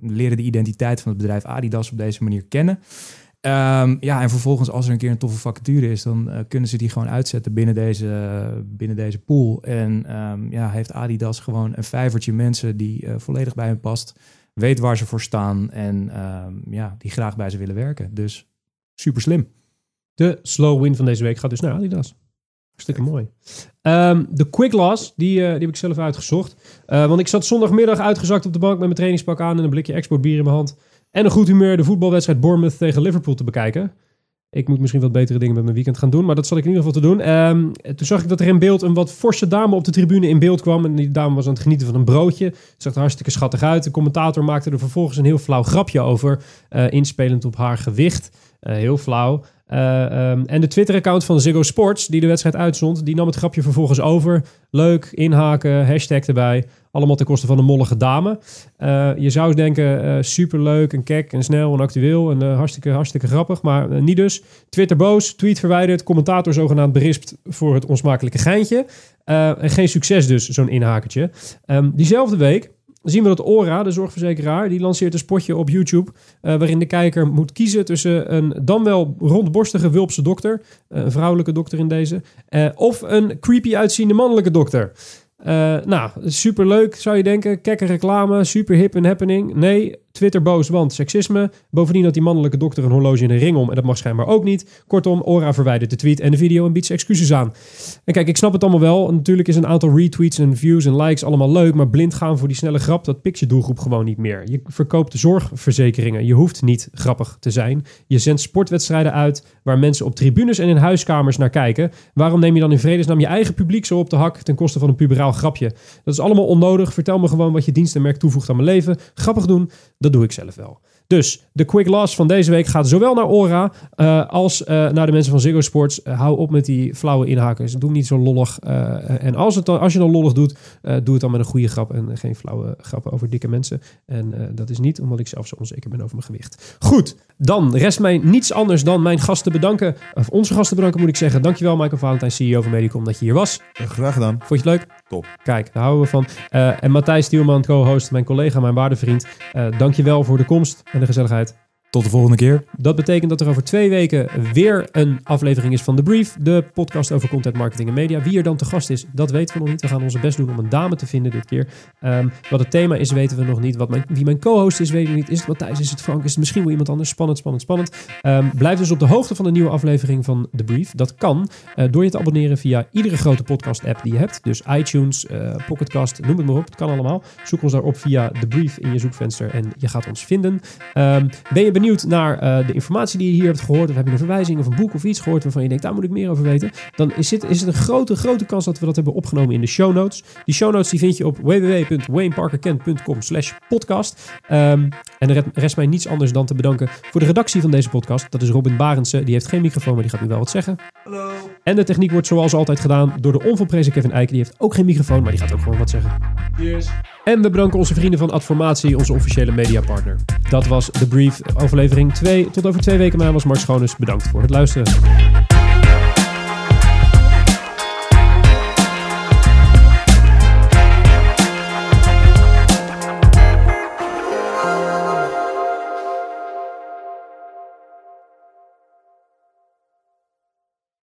C: leren de identiteit van het bedrijf Adidas op deze manier kennen. Um, ja, en vervolgens als er een keer een toffe vacature is, dan uh, kunnen ze die gewoon uitzetten binnen deze, binnen deze pool. En um, ja, heeft Adidas gewoon een vijvertje mensen die uh, volledig bij hen past, weet waar ze voor staan en um, ja, die graag bij ze willen werken. Dus super slim.
A: De slow win van deze week gaat dus naar Adidas. Hartstikke mooi. Um, de quick loss, die, uh, die heb ik zelf uitgezocht. Uh, want ik zat zondagmiddag uitgezakt op de bank met mijn trainingspak aan en een blikje exportbier in mijn hand. En een goed humeur de voetbalwedstrijd Bournemouth tegen Liverpool te bekijken. Ik moet misschien wat betere dingen met mijn weekend gaan doen, maar dat zal ik in ieder geval te doen. Um, toen zag ik dat er in beeld een wat forse dame op de tribune in beeld kwam. En die dame was aan het genieten van een broodje. Het zag er hartstikke schattig uit. De commentator maakte er vervolgens een heel flauw grapje over. Uh, inspelend op haar gewicht. Uh, heel flauw. Uh, um, en de Twitter-account van Ziggo Sports, die de wedstrijd uitzond, die nam het grapje vervolgens over. Leuk, inhaken, hashtag erbij. Allemaal ten koste van een mollige dame. Uh, je zou denken, uh, superleuk en kek en snel en actueel en hartstikke, hartstikke grappig. Maar niet dus. Twitter boos, tweet verwijderd, commentator zogenaamd berispt voor het onsmakelijke geintje. en geen succes dus, zo'n inhakertje. Um, diezelfde week zien we dat Ora, de zorgverzekeraar, die lanceert een spotje op YouTube. Uh, waarin de kijker moet kiezen tussen een dan wel rondborstige Wulpse dokter, uh, een vrouwelijke dokter in deze, uh, of een creepy uitziende mannelijke dokter. Uh, nou, superleuk zou je denken. Kekke reclame, super hip en happening. Nee, Twitter boos, want seksisme. Bovendien had die mannelijke dokter een horloge in een ring om en dat mag schijnbaar ook niet. Kortom, Ora verwijdert de tweet en de video en biedt excuses aan. En kijk, ik snap het allemaal wel. Natuurlijk is een aantal retweets en views en likes allemaal leuk, maar blind gaan voor die snelle grap, dat pikt je doelgroep gewoon niet meer. Je verkoopt zorgverzekeringen. Je hoeft niet grappig te zijn. Je zendt sportwedstrijden uit waar mensen op tribunes en in huiskamers naar kijken. Waarom neem je dan in vredesnaam je eigen publiek zo op de hak ten koste van een puberaal grapje? Dat is allemaal onnodig. Vertel me gewoon wat je dienst en merk toevoegt aan mijn leven. Grappig doen, dat doe ik zelf wel. Dus de quick loss van deze week gaat zowel naar Ora uh, als uh, naar de mensen van Ziggo Sports. Uh, hou op met die flauwe inhakers. Doe niet zo lollig. en als, het dan, als je dan lollig doet, doe het dan met een goede grap en geen flauwe grappen over dikke mensen. En dat is niet omdat ik zelf zo onzeker ben over mijn gewicht. Goed, dan rest mij niets anders dan mijn gasten bedanken. Of onze gasten bedanken moet ik zeggen. Dankjewel Michael Valentijn, CEO van Medicom, dat je hier was.
B: Graag gedaan.
A: Vond je het leuk?
B: Top.
A: Kijk, daar houden we van. en Matthijs Stielman, co-host, mijn collega, mijn waardevriend. Uh, dankjewel voor de komst en de gezelligheid.
C: Tot de volgende keer.
A: Dat betekent dat er over twee weken weer een aflevering is van The Brief. De podcast over content marketing en media. Wie er dan te gast is, dat weten we nog niet. We gaan onze best doen om een dame te vinden dit keer. Um, wat het thema is, weten we nog niet. Wat mijn, wie mijn co-host is, weten we niet. Is het Matthijs? Is het Frank? Is het misschien wel iemand anders? Spannend, spannend, spannend. Um, blijf dus op de hoogte van de nieuwe aflevering van The Brief. Dat kan uh, door je te abonneren via iedere grote podcast-app die je hebt. Dus iTunes, uh, Pocketcast, noem het maar op. Het kan allemaal. Zoek ons daarop via The Brief in je zoekvenster en je gaat ons vinden. Um, ben je benieuwd naar uh, de informatie die je hier hebt gehoord, of heb je een verwijzing of een boek of iets gehoord waarvan je denkt, daar moet ik meer over weten, dan is, dit, is het een grote, grote kans dat we dat hebben opgenomen in de show notes. Die show notes die vind je op www.wayneparkerkent.com slash podcast. Um, en er rest mij niets anders dan te bedanken voor de redactie van deze podcast. Dat is Robin Barendse, die heeft geen microfoon, maar die gaat nu wel wat zeggen.
B: Hallo.
A: En de techniek wordt zoals altijd gedaan door de onvolprezen Kevin Eijk, die heeft ook geen microfoon, maar die gaat ook gewoon wat zeggen.
B: Yes.
A: En we bedanken onze vrienden van Adformatie, onze officiële mediapartner. Dat was de brief, overlevering 2. Tot over twee weken. Mijn was Mart Schoones. Bedankt voor het luisteren.